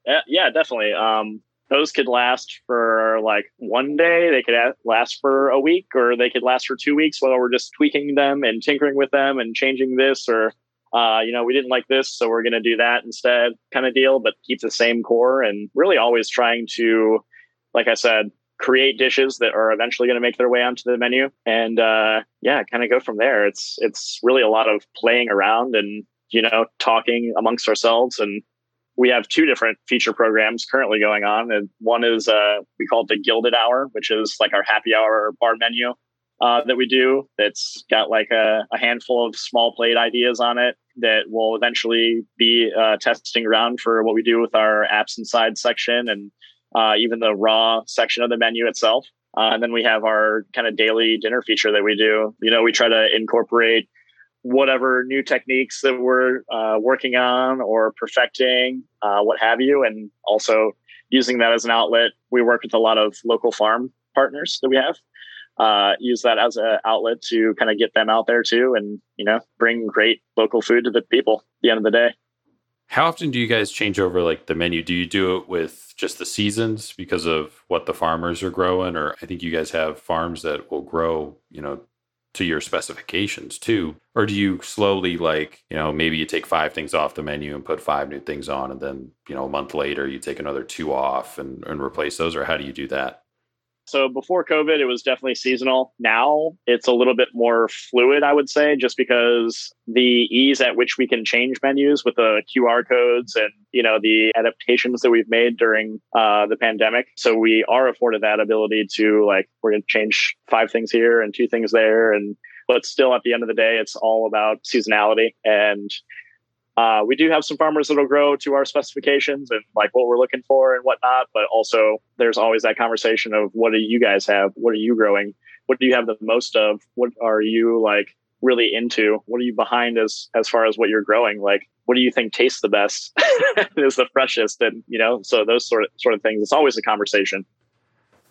Yeah, yeah definitely. Um, those could last for like one day. They could last for a week or they could last for two weeks while we're just tweaking them and tinkering with them and changing this or uh, you know we didn't like this so we're going to do that instead kind of deal but keep the same core and really always trying to like i said create dishes that are eventually going to make their way onto the menu. And uh, yeah kind of go from there. It's it's really a lot of playing around and you know talking amongst ourselves and we have two different feature programs currently going on. And one is uh, we call it the Gilded Hour, which is like our happy hour bar menu uh, that we do. That's got like a, a, handful of small plate ideas on it that will eventually be uh, testing around for what we do with our apps inside section and uh, even the raw section of the menu itself. Uh, and then we have our kind of daily dinner feature that we do. You know, we try to incorporate whatever new techniques that we're uh, working on or perfecting, uh, what have you, and also using that as an outlet. We work with a lot of local farm partners that we have. Uh, use that as an outlet to kind of get them out there too, and you know, bring great local food to the people. At the end of the day. How often do you guys change over like the menu? Do you do it with just the seasons because of what the farmers are growing, or I think you guys have farms that will grow, you know, to your specifications too or do you slowly like you know maybe you take five things off the menu and put five new things on and then you know a month later you take another two off and, and replace those or how do you do that so before COVID, it was definitely seasonal. Now it's a little bit more fluid, I would say, just because the ease at which we can change menus with the QR codes and you know the adaptations that we've made during uh, the pandemic. So we are afforded that ability to like we're going to change five things here and two things there, and but still at the end of the day, it's all about seasonality and uh, we do have some farmers that'll grow to our specifications and like what we're looking for and whatnot. But also, there's always that conversation of what do you guys have? What are you growing? What do you have the most of? What are you like really into? What are you behind as as far as what you're growing? Like, what do you think tastes the best? is the freshest? And you know, so those sort of sort of things. It's always a conversation.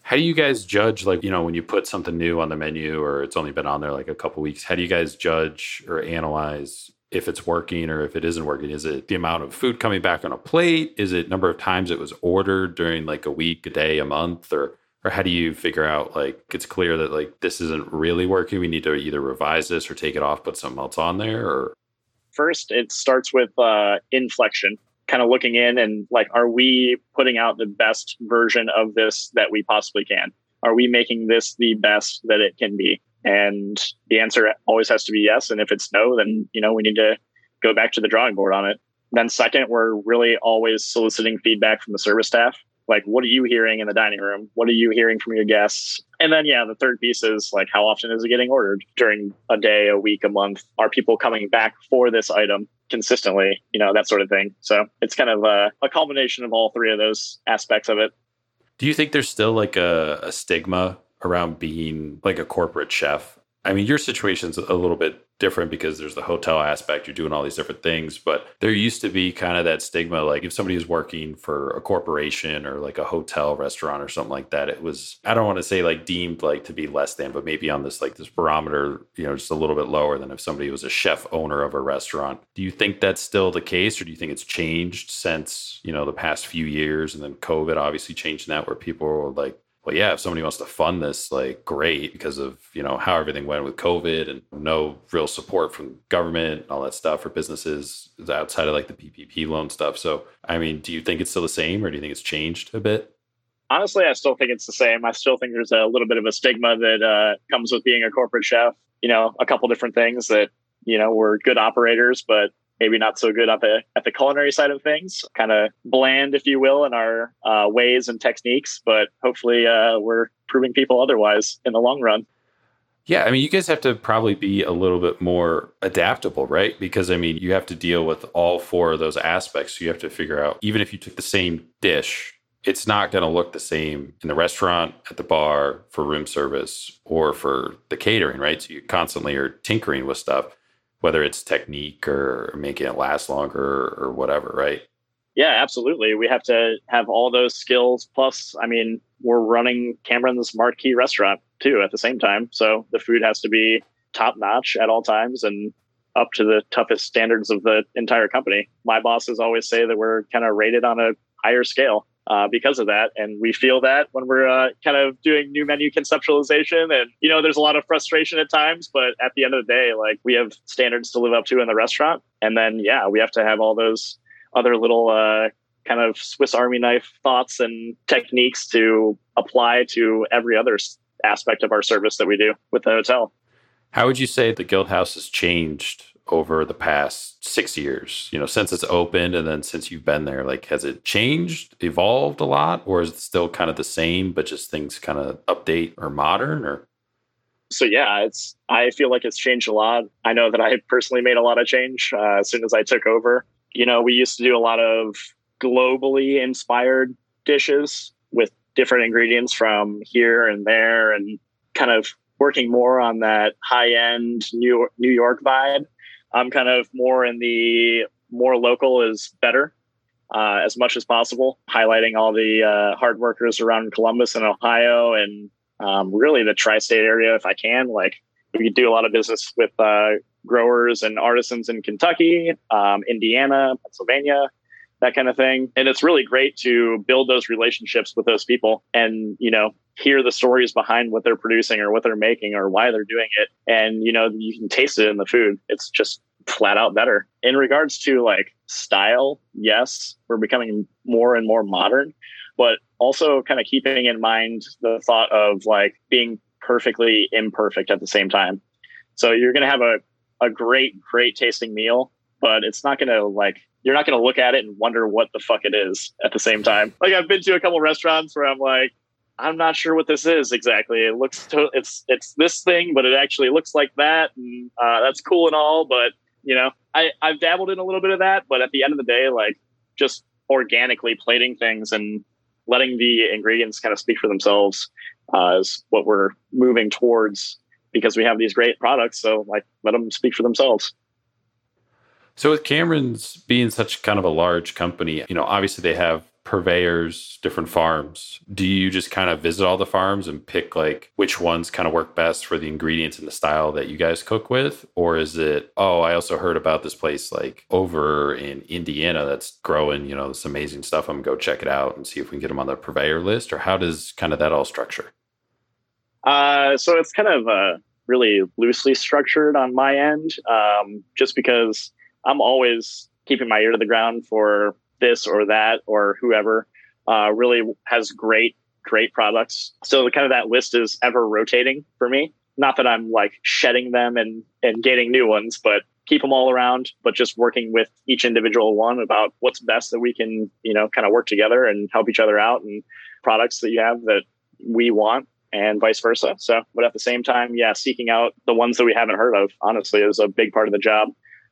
How do you guys judge, like, you know, when you put something new on the menu or it's only been on there like a couple weeks? How do you guys judge or analyze if it's working or if it isn't working? Is it the amount of food coming back on a plate? Is it number of times it was ordered during like a week a day a month? Or or how do you figure out like it's clear that like this isn't really working we need to either revise this or take it off put something else on there or? First it starts with uh inflection kind of looking in and like are we putting out the best version of this that we possibly can? Are we making this the best that it can be and the answer always has to be yes. And if it's no, then, you know, we need to go back to the drawing board on it. Then second, we're really always soliciting feedback from the service staff. Like, what are you hearing in the dining room? What are you hearing from your guests? And then, yeah, the third piece is like, how often is it getting ordered during a day, a week, a month? Are people coming back for this item consistently? You know, that sort of thing. So it's kind of a, a of all three of those aspects of it. Do you think there's still like a, a stigma around being like a corporate chef. I mean, your situation's a little bit different because there's the hotel aspect, you're doing all these different things, but there used to be kind of that stigma like if somebody was working for a corporation or like a hotel restaurant or something like that, it was I don't want to say like deemed like to be less than, but maybe on this like this barometer, you know, just a little bit lower than if somebody was a chef owner of a restaurant. Do you think that's still the case or do you think it's changed since, you know, the past few years and then COVID obviously changed that where people were like well, yeah, if somebody wants to fund this, like great, because of you know how everything went with COVID and no real support from government all that stuff for businesses outside of like the PPP loan stuff. So, I mean, do you think it's still the same, or do you think it's changed a bit? Honestly, I still think it's the same. I still think there's a little bit of a stigma that uh, comes with being a corporate chef. You know, a couple different things that you know we're good operators, but maybe not so good at the at the culinary side of things, kind of bland, if you will, in our uh, ways and techniques. But hopefully, uh, we're proving people otherwise in the long run. Yeah, I mean, you guys have to probably be a little bit more adaptable, right? Because I mean, you have to deal with all four of those aspects. You have to figure out, even if you took the same dish it's not going to look the same in the restaurant, at the bar, for room service, or for the catering, right? So you constantly are tinkering with stuff, whether it's technique or making it last longer or whatever, right? Yeah, absolutely. We have to have all those skills. Plus, I mean, we're running Cameron's marquee restaurant too at the same time. So the food has to be top notch at all times and up to the toughest standards of the entire company. My bosses always say that we're kind of rated on a higher scale uh, because of that. And we feel that when we're uh, kind of doing new menu conceptualization. And, you know, there's a lot of frustration at times, but at the end of the day, like we have standards to live up to in the restaurant. And then, yeah, we have to have all those other little uh, kind of Swiss Army knife thoughts and techniques to apply to every other aspect of our service that we do with the hotel. How would you say the Guild House has changed over the past six years? You know, since it's opened and then since you've been there, like has it changed, evolved a lot, or is it still kind of the same, but just things kind of update or modern or? So yeah, it's. I feel like it's changed a lot. I know that I personally made a lot of change uh, as soon as I took over. You know, we used to do a lot of globally inspired dishes with different ingredients from here and there, and kind of working more on that high end New New York vibe. I'm kind of more in the more local is better uh, as much as possible, highlighting all the uh, hard workers around Columbus and Ohio and um, really the tri state area if I can. Like, we do a lot of business with uh, growers and artisans in Kentucky, um, Indiana, Pennsylvania, that kind of thing. And it's really great to build those relationships with those people and, you know, hear the stories behind what they're producing or what they're making or why they're doing it. And, you know, you can taste it in the food. It's just flat out better. In regards to like style, yes, we're becoming more and more modern, but also kind of keeping in mind the thought of like being perfectly imperfect at the same time. So you're going to have a, a great, great tasting meal, but it's not going to like you're not going to look at it and wonder what the fuck it is at the same time. Like I've been to a couple restaurants where I'm like, I'm not sure what this is exactly. It looks to, it's it's this thing, but it actually looks like that, and uh, that's cool and all. But you know, I I've dabbled in a little bit of that, but at the end of the day, like just organically plating things and letting the ingredients kind of speak for themselves uh, is what we're moving towards because we have these great products. So like, let them speak for themselves. So with Cameron's being such kind of a large company, you know, obviously they have purveyors, different farms. Do you just kind of visit all the farms and pick like which ones kind of work best for the ingredients and the style that you guys cook with? Or is it, oh, I also heard about this place like over in Indiana that's growing, you know, this amazing stuff. I'm gonna go check it out and see if we can get them on the purveyor list? Or how does kind of that all structure? Uh, so it's kind of uh, really loosely structured on my end, um, just because I'm always keeping my ear to the ground for this or that or whoever uh, really has great great products. So the kind of that list is ever rotating for me. Not that I'm like shedding them and and getting new ones, but keep them all around. But just working with each individual one about what's best that we can you know kind of work together and help each other out and products that you have that we want and vice versa. So, but at the same time, yeah, seeking out the ones that we haven't heard of honestly is a big part of the job.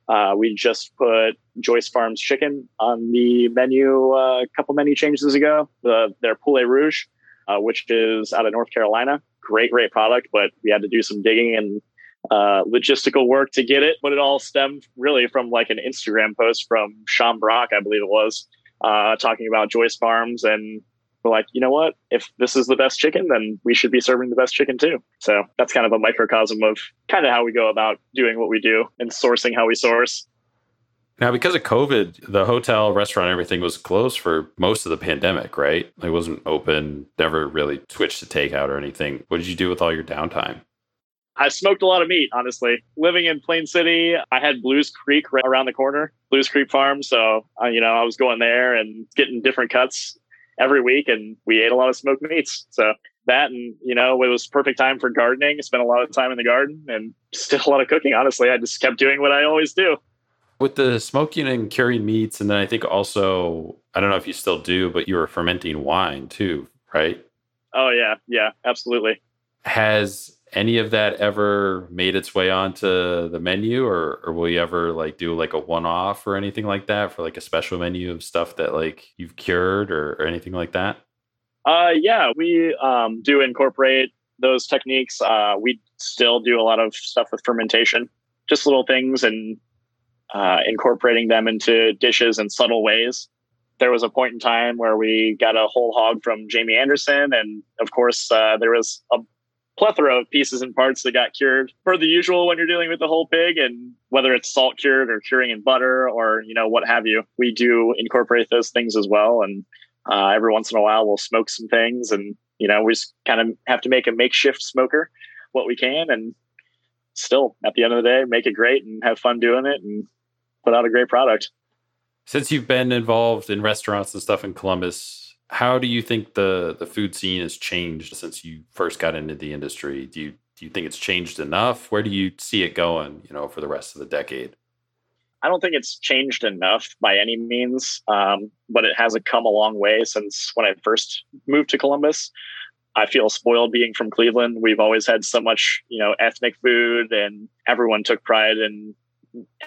Uh, we just put Joyce Farms chicken on the menu uh, a couple menu changes ago. The, their Poulet Rouge, uh, which is out of North Carolina. Great, great product, but we had to do some digging and uh, logistical work to get it. But it all stemmed really from like an Instagram post from Sean Brock, I believe it was, uh, talking about Joyce Farms and we're like, you know what? If this is the best chicken, then we should be serving the best chicken too. So that's kind of a microcosm of kind of how we go about doing what we do and sourcing how we source. Now, because of COVID, the hotel, restaurant, everything was closed for most of the pandemic, right? It wasn't open, never really switched to takeout or anything. What did you do with all your downtime? I smoked a lot of meat, honestly. Living in Plain City, I had Blues Creek right around the corner, Blues Creek Farm. So, uh, you know, I was going there and getting different cuts every week and we ate a lot of smoked meats. So that and you know it was perfect time for gardening. I spent a lot of time in the garden and still a lot of cooking. Honestly, I just kept doing what I always do. With the smoking and curing meats, and then I think also I don't know if you still do, but you were fermenting wine too, right? Oh yeah, yeah, absolutely. Has any of that ever made its way onto the menu or, or will you ever like do like a one-off or anything like that for like a special menu of stuff that like you've cured or, or anything like that? Uh yeah we um, do incorporate those techniques. Uh, we still do a lot of stuff with fermentation just little things and uh, incorporating them into dishes in subtle ways. There was a point in time where we got a whole hog from jamie anderson and of course uh, there was a plethora of pieces and parts that got cured for the usual when you're dealing with the whole pig and whether it's salt cured or curing in butter or you know what have you we do incorporate those things as well. And uh, every once in a while we'll smoke some things and you know we just kind of have to make a makeshift smoker what we can and still at the end of the day make it great and have fun doing it and put out a great product. Since you've been involved in restaurants and stuff in columbus how do you think the the food scene has changed since you first got into the industry? Do you do you think it's changed enough? Where do you see it going, you know, for the rest of the decade? I don't think it's changed enough by any means, um, but it hasn't come a long way since when I first moved to Columbus. I feel spoiled being from Cleveland. We've always had so much, you know, ethnic food, and everyone took pride in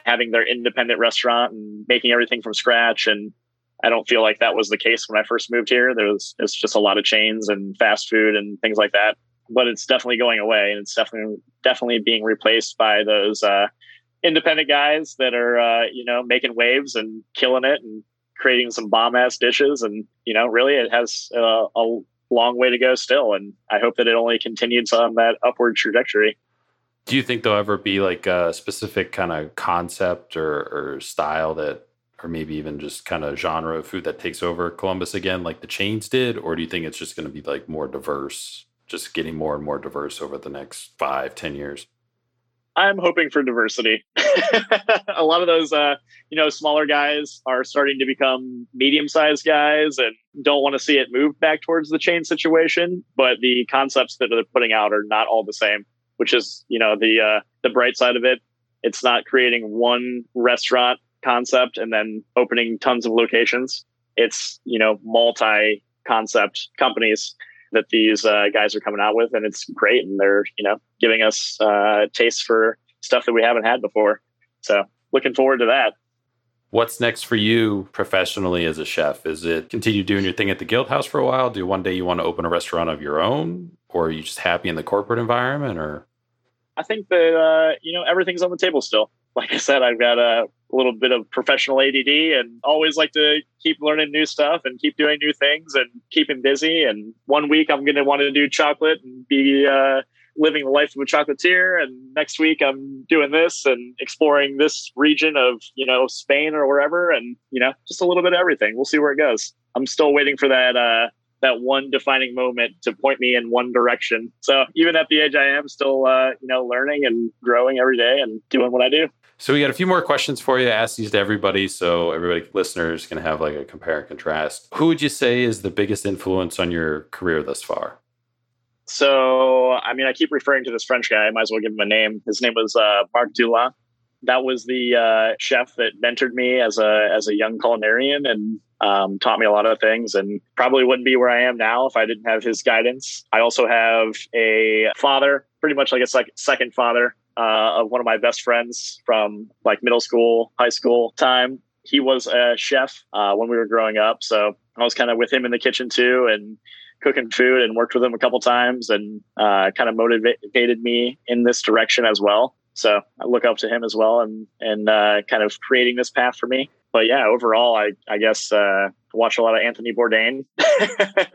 having their independent restaurant and making everything from scratch. And I don't feel like that was the case when I first moved here. There was it's just a lot of chains and fast food and things like that. But it's definitely going away, and it's definitely definitely being replaced by those uh, independent guys that are uh, you know making waves and killing it and creating some bomb ass dishes. And you know, really, it has uh, a long way to go still. And I hope that it only continues on that upward trajectory. Do you think there'll ever be like a specific kind of concept or, or style that or maybe even just kind of genre of food that takes over Columbus again, like the chains did? Or do you think it's just going to be like more diverse, just getting more and more diverse over the next five, ten years? I'm hoping for diversity. a lot of those, uh, you know, smaller guys are starting to become medium-sized guys and don't want to see it move back towards the chain situation. But the concepts that they're putting out are not all the same, which is, you know, the uh, the bright side of it. It's not creating one restaurant concept and then opening tons of locations. It's, you know, multi concept companies that these uh, guys are coming out with. And it's great. And they're, you know, giving us uh, tastes for stuff that we haven't had before. So looking forward to that. What's next for you professionally as a chef? Is it continue doing your thing at the Guild House for a while? Do one day you want to open a restaurant of your own? Or are you just happy in the corporate environment or? I think that, uh, you know, everything's on the table still. Like I said, I've got a a little bit of professional ADD and always like to keep learning new stuff and keep doing new things and keeping busy. And one week I'm going to want to do chocolate and be uh, living the life of a chocolatier. And next week I'm doing this and exploring this region of, you know, Spain or wherever. And, you know, just a little bit of everything. We'll see where it goes. I'm still waiting for that, uh, that one defining moment to point me in one direction. So even at the age I am, still uh, you know learning and growing every day and doing what I do. So we got a few more questions for you. Ask these to everybody, so everybody listeners can have like a compare and contrast. Who would you say is the biggest influence on your career thus far? So, I mean, I keep referring to this French guy. I might as well give him a name. His name was uh, Marc Dulin. That was the uh, chef that mentored me as a as a young culinarian and um, taught me a lot of things. And probably wouldn't be where I am now if I didn't have his guidance. I also have a father, pretty much like a sec- second father uh, of one of my best friends from like middle school, high school time. He was a chef uh, when we were growing up, so I was kind of with him in the kitchen too, and cooking food, and worked with him a couple times, and uh, kind of motivated me in this direction as well. So I look up to him as well, and and uh, kind of creating this path for me. But yeah, overall, I I guess uh, watch a lot of Anthony Bourdain.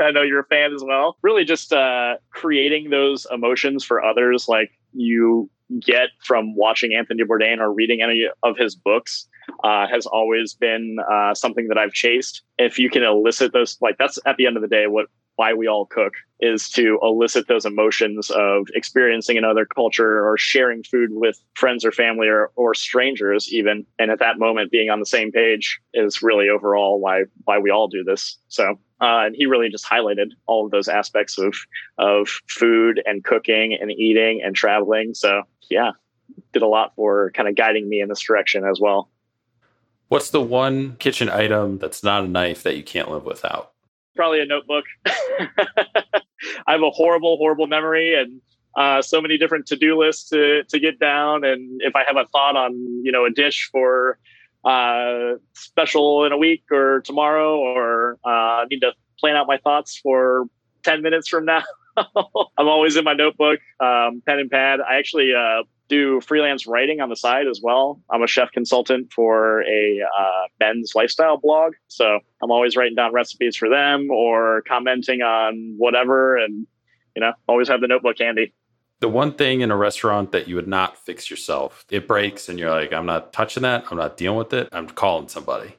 I know you're a fan as well. Really, just uh, creating those emotions for others, like you get from watching Anthony Bourdain or reading any of his books uh, has always been uh, something that I've chased. If you can elicit those, like that's at the end of the day what why we all cook is to elicit those emotions of experiencing another culture or sharing food with friends or family or, or strangers even. And at that moment being on the same page is really overall why why we all do this. So uh, and he really just highlighted all of those aspects of of food and cooking and eating and traveling. So yeah did a lot for kind of guiding me in this direction as well. What's the one kitchen item that's not a knife that you can't live without probably a notebook. I have a horrible, horrible memory, and uh, so many different to-do lists to to get down, and if I have a thought on you know a dish for uh, special in a week or tomorrow, or uh, I need to plan out my thoughts for ten minutes from now. I'm always in my notebook, um, pen and pad. I actually uh, do freelance writing on the side as well. I'm a chef consultant for a uh, men's lifestyle blog. So I'm always writing down recipes for them or commenting on whatever. And, you know, always have the notebook handy. The one thing in a restaurant that you would not fix yourself, it breaks and you're like, I'm not touching that. I'm not dealing with it. I'm calling somebody.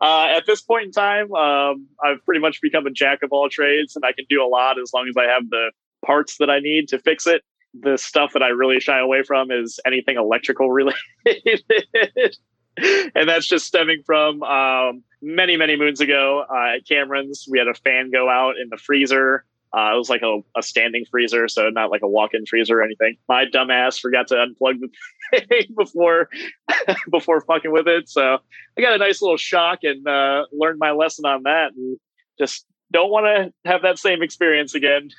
Uh, at this point in time, um, I've pretty much become a jack of all trades and I can do a lot as long as I have the parts that I need to fix it the stuff that I really shy away from is anything electrical related. and that's just stemming from um, many, many moons ago uh, at Cameron's. We had a fan go out in the freezer. Uh, it was like a, a, standing freezer, so not like a walk-in freezer or anything. My dumbass forgot to unplug the thing before before fucking with it. So I got a nice little shock and uh, learned my lesson on that, and just don't want to have that same experience again.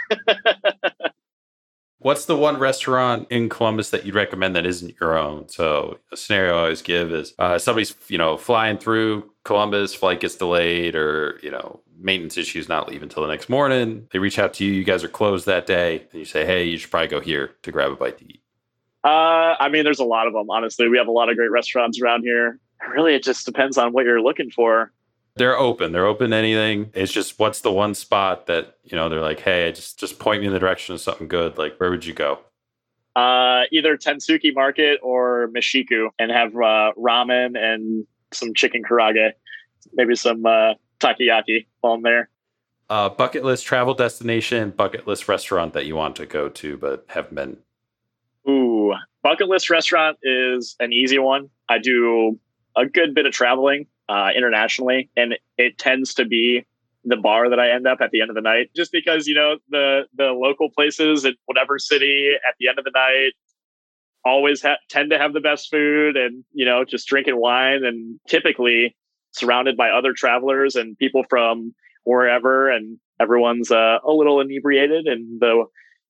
What's the one restaurant in Columbus that you'd recommend that isn't your own? So a scenario I always give is uh, somebody's you know flying through Columbus, flight gets delayed, or you know maintenance issues, not leave until the next morning. They reach out to you, you guys are closed that day, and you say, hey, you should probably go here to grab a bite to eat. Uh, I mean, there's a lot of them. Honestly, we have a lot of great restaurants around here. Really, it just depends on what you're looking for they're open. They're open to anything. It's just what's the one spot that you know they're like, hey, just just point me in the direction of something good. Like, where would you go? Uh, either Tensuke Market or Meshikou, and have uh, ramen and some chicken karaage, maybe some uh, takoyaki I'm there. Uh, bucket list travel destination, bucket list restaurant that you want to go to but haven't been. Ooh, bucket list restaurant is an easy one. I do a good bit of traveling uh, internationally, and it tends to be the bar that I end up at the end of the night, just because you know the the local places in whatever city at the end of the night always ha- tend to have the best food, and you know just drinking wine, and typically surrounded by other travelers and people from wherever, and everyone's uh, a little inebriated, and the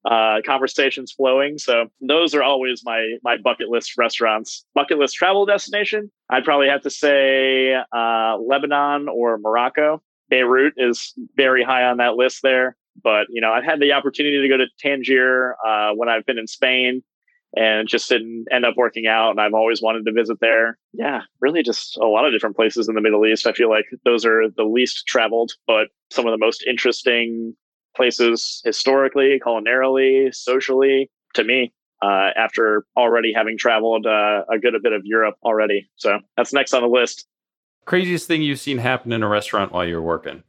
uh, conversations flowing. So those are always my my bucket list restaurants. Bucket list travel destination. I'd probably have to say uh, Lebanon or Morocco. Beirut is very high on that list there. But you know, I've had the opportunity to go to Tangier uh, when I've been in Spain, and just didn't end up working out. And I've always wanted to visit there. Yeah, really, just a lot of different places in the Middle East. I feel like those are the least traveled, but some of the most interesting places historically, culinarily, socially to me. Uh, after already having traveled uh, a good a bit of Europe already, so that's next on the list. Craziest thing you've seen happen in a restaurant while you're working?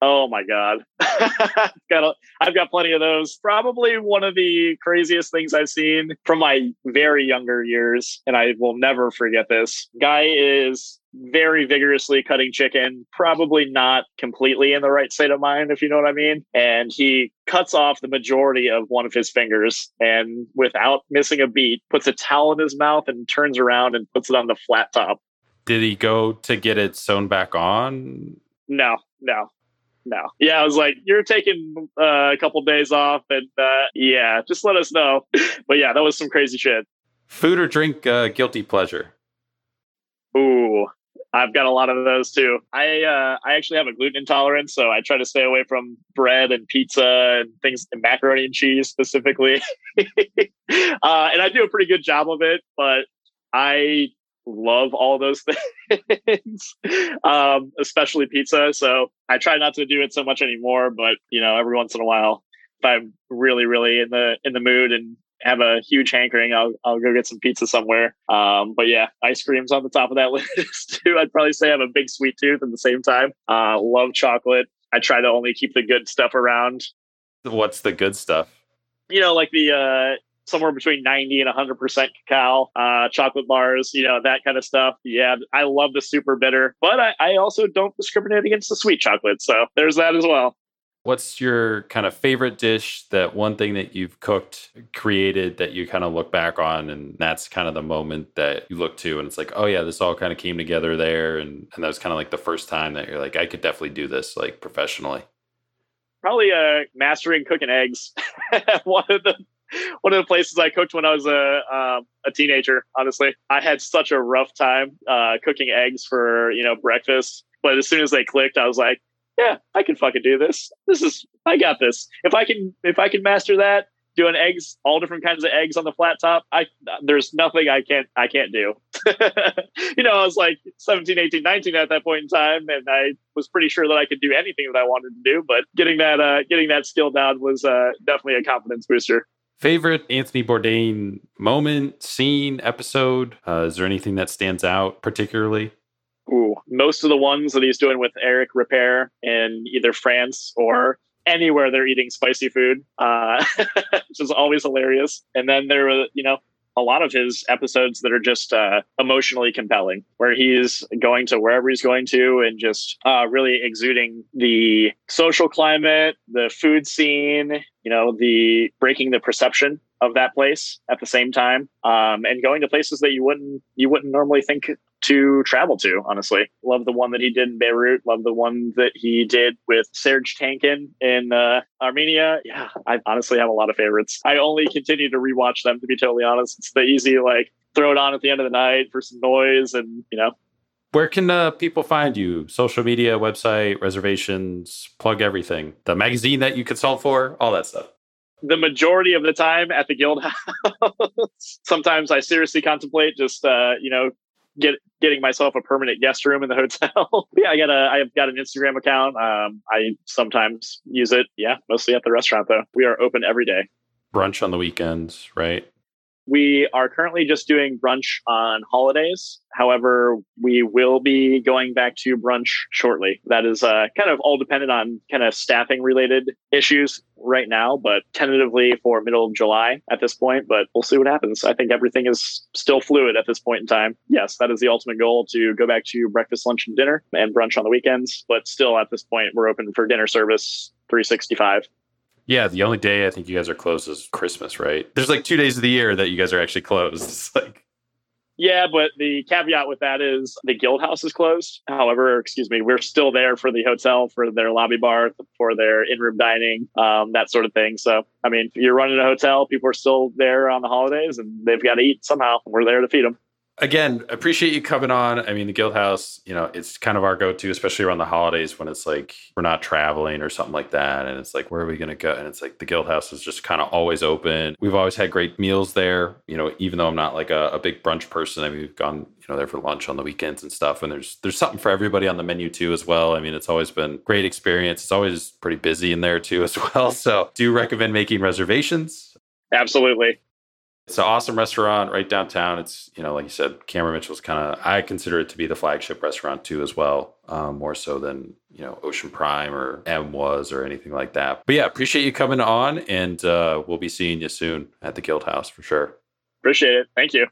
Oh my god, I've got a, I've got plenty of those. Probably one of the craziest things I've seen from my very younger years, and I will never forget this. Guy is very vigorously cutting chicken, probably not completely in the right state of mind, if you know what I mean. And he cuts off the majority of one of his fingers and without missing a beat, puts a towel in his mouth and turns around and puts it on the flat top. Did he go to get it sewn back on? No, no. No. Yeah, I was like, you're taking uh, a couple days off, and uh, yeah, just let us know. but yeah, that was some crazy shit. Food or drink uh, guilty pleasure? Ooh, I've got a lot of those too. I uh, I actually have a gluten intolerance, so I try to stay away from bread and pizza and things, and macaroni and cheese specifically. uh, and I do a pretty good job of it, but I love all those things, um, especially pizza. So I try not to do it so much anymore. But you know, every once in a while, if I'm really, really in the in the mood and have a huge hankering, I'll I'll go get some pizza somewhere. Um, but yeah, ice cream's on the top of that list too. I'd probably say I have a big sweet tooth at the same time. Uh, love chocolate. I try to only keep the good stuff around. What's the good stuff? You know, like the uh, somewhere between 90 and 100% cacao, uh, chocolate bars, you know, that kind of stuff. Yeah, I love the super bitter, but I, I also don't discriminate against the sweet chocolate. So there's that as well. What's your kind of favorite dish, that one thing that you've cooked, created that you kind of look back on and that's kind of the moment that you look to and it's like, oh yeah, this all kind of came together there and, and that was kind of like the first time that you're like, I could definitely do this like professionally? Probably uh mastering cooking eggs. one of the one of the places I cooked when I was a um, a teenager. Honestly, I had such a rough time uh, cooking eggs for you know breakfast. But as soon as they clicked, I was like, yeah, I can fucking do this. This is I got this. If I can if I can master that, doing eggs, all different kinds of eggs on the flat top. I there's nothing I can't I can't do. you know, I was like 17, 18, 19 at that point in time, and I was pretty sure that I could do anything that I wanted to do. But getting that uh, getting that skill down was uh, definitely a confidence booster. Favorite Anthony Bourdain moment, scene, episode? Uh, is there anything that stands out particularly? Ooh, most of the ones that he's doing with Eric Ripert in either France or anywhere they're eating spicy food, uh, which is always hilarious. And then there were, you know, a lot of his episodes that are just uh, emotionally compelling, where he's going to wherever he's going to and just uh, really exuding the social climate, the food scene, you know, the breaking the perception of that place at the same time, um, and going to places that you wouldn't you wouldn't normally think to travel to, honestly. Love the one that he did in Beirut. Love the one that he did with Serj Tankian in uh, Armenia. Yeah, I honestly have a lot of favorites. I only continue to rewatch them, to be totally honest. It's the easy, like, throw it on at the end of the night for some noise and, you know. Where can uh, people find you? Social media, website, reservations, plug everything. The magazine that you consult for, all that stuff the majority of the time at the guild house sometimes i seriously contemplate just uh, you know get getting myself a permanent guest room in the hotel. yeah, I got a I've got an Instagram account. Um, I sometimes use it. Yeah, mostly at the restaurant though. We are open every day. Brunch on the weekends, right? We are currently just doing brunch on holidays. However, we will be going back to brunch shortly. That is uh, kind of all dependent on kind of staffing related issues right now, but tentatively for middle of July at this point. But we'll see what happens. I think everything is still fluid at this point in time. Yes, that is the ultimate goal to go back to breakfast, lunch, and dinner and brunch on the weekends. But still, at this point, we're open for dinner service 365. Yeah, the only day I think you guys are closed is Christmas, right? There's like two days of the year that you guys are actually closed. It's like yeah, but the caveat with that is the guild house is closed. However, excuse me, we're still there for the hotel, for their lobby bar, for their in room dining, um, that sort of thing. So, I mean, you're running a hotel, people are still there on the holidays and they've got to eat somehow. We're there to feed them again, appreciate you coming on. I mean, the Guild House, you know, it's kind of our go-to, especially around the holidays when it's like we're not traveling or something like that, and it's like where are we going to go? And it's like the Guild House is just kind of always open. We've always had great meals there. You know, even though I'm not like a, a big brunch person, I mean, we've gone you know there for lunch on the weekends and stuff, and there's there's something for everybody on the menu too as well. I mean, it's always been great experience. It's always pretty busy in there too as well. So, do recommend making reservations. Absolutely. It's an awesome restaurant right downtown. It's, you know, like you said, Cameron Mitchell's kind of, I consider it to be the flagship restaurant too, as well, um, more so than, you know, Ocean Prime or M was or anything like that. But yeah, appreciate you coming on and uh, we'll be seeing you soon at the Guild House for sure. Appreciate it. Thank you.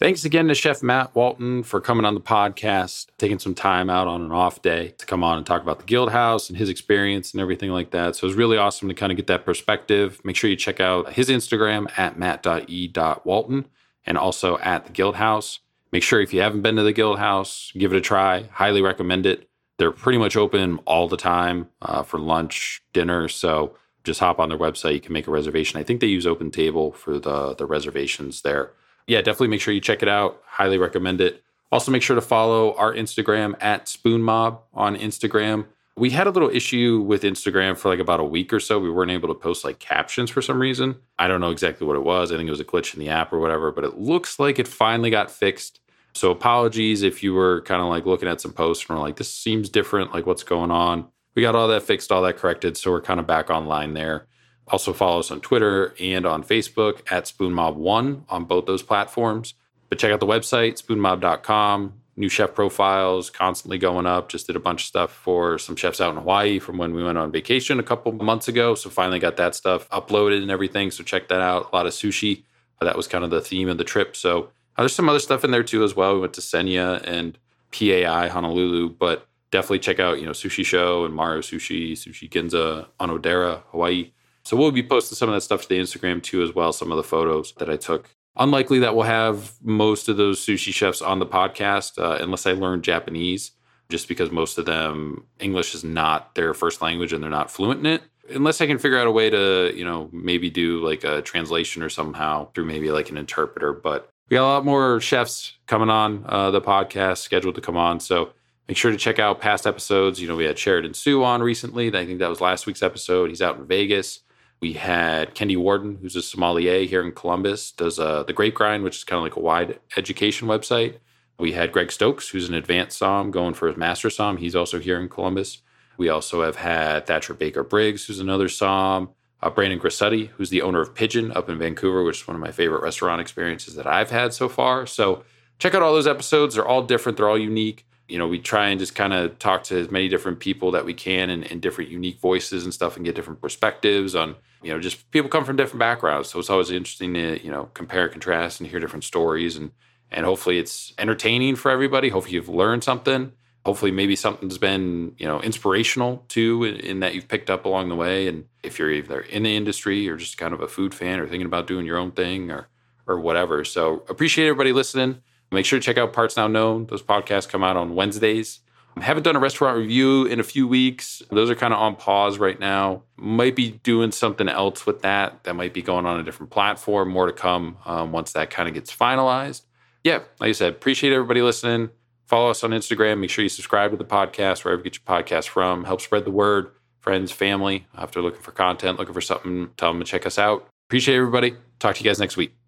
Thanks again to Chef Matt Walton for coming on the podcast, taking some time out on an off day to come on and talk about the Guild House and his experience and everything like that. So it was really awesome to kind of get that perspective. Make sure you check out his Instagram at matt.e.walton and also at the Guild House. Make sure if you haven't been to the Guild House, give it a try. Highly recommend it. They're pretty much open all the time uh, for lunch, dinner. So just hop on their website. You can make a reservation. I think they use Open Table for the the reservations there yeah, definitely make sure you check it out. Highly recommend it. Also, make sure to follow our Instagram at Spoon Mob on Instagram. We had a little issue with Instagram for like about a week or so. We weren't able to post like captions for some reason. I don't know exactly what it was. I think it was a glitch in the app or whatever, but it looks like it finally got fixed. So apologies if you were kind of like looking at some posts and were like, this seems different, like what's going on. We got all that fixed, all that corrected. So we're kind of back online there. Also, follow us on Twitter and on Facebook at SpoonMob1 on both those platforms. But check out the website, spoonmob.com. New chef profiles constantly going up. Just did a bunch of stuff for some chefs out in Hawaii from when we went on vacation a couple months ago. So finally got that stuff uploaded and everything. So check that out. A lot of sushi. That was kind of the theme of the trip. So uh, there's some other stuff in there too as well. We went to Senia and PAI Honolulu, but definitely check out you know Sushi Sho and Maru Sushi, Sushi Ginza Onodera, Hawaii. So we'll be posting some of that stuff to the Instagram too, as well. Some of the photos that I took. Unlikely that we'll have most of those sushi chefs on the podcast uh, unless I learn Japanese, just because most of them English is not their first language and they're not fluent in it. unless I can figure out a way to, you know, maybe do like a translation or somehow through maybe like an interpreter. But we got a lot more chefs coming on uh, the podcast scheduled to come on. So make sure to check out past episodes. You know, we had Sheridan Su on recently. I think that was last week's episode. He's out in Vegas. We had Kendi Warden, who's a sommelier here in Columbus, does uh, the Grape Grind, which is kind of like a wide education website. We had Greg Stokes, who's an advanced som going for his master som. He's also here in Columbus. We also have had Thatcher Baker Briggs, who's another som. Uh, Brandon Grossutti, who's the owner of Pigeon up in Vancouver, which is one of my favorite restaurant experiences that I've had so far. So check out all those episodes. They're all different, they're all unique. You know, we try and just kind of talk to as many different people that we can and, and different unique voices and stuff and get different perspectives on, you know, just people come from different backgrounds. So it's always interesting to, you know, compare, contrast, and hear different stories and and hopefully it's entertaining for everybody. Hopefully you've learned something. Hopefully maybe something's been, you know, inspirational too in, in, that you've picked up along the way. And if you're either in the industry or just kind of a food fan or thinking about doing your own thing or or whatever. So appreciate everybody listening. Make sure to check out Parts Now Known. Those podcasts come out on Wednesdays. I haven't done a restaurant review in a few weeks. Those are kind of on pause right now. Might be doing something else with that. That might be going on a different platform. More to come um, once that kind of gets finalized yeah, like I said, appreciate everybody listening. Follow us on Instagram. Make sure you subscribe to the podcast wherever you get your podcast from. Help spread the word. Friends, family. After looking for content, looking for something, tell them to check us out. Appreciate everybody. Talk to you guys next week.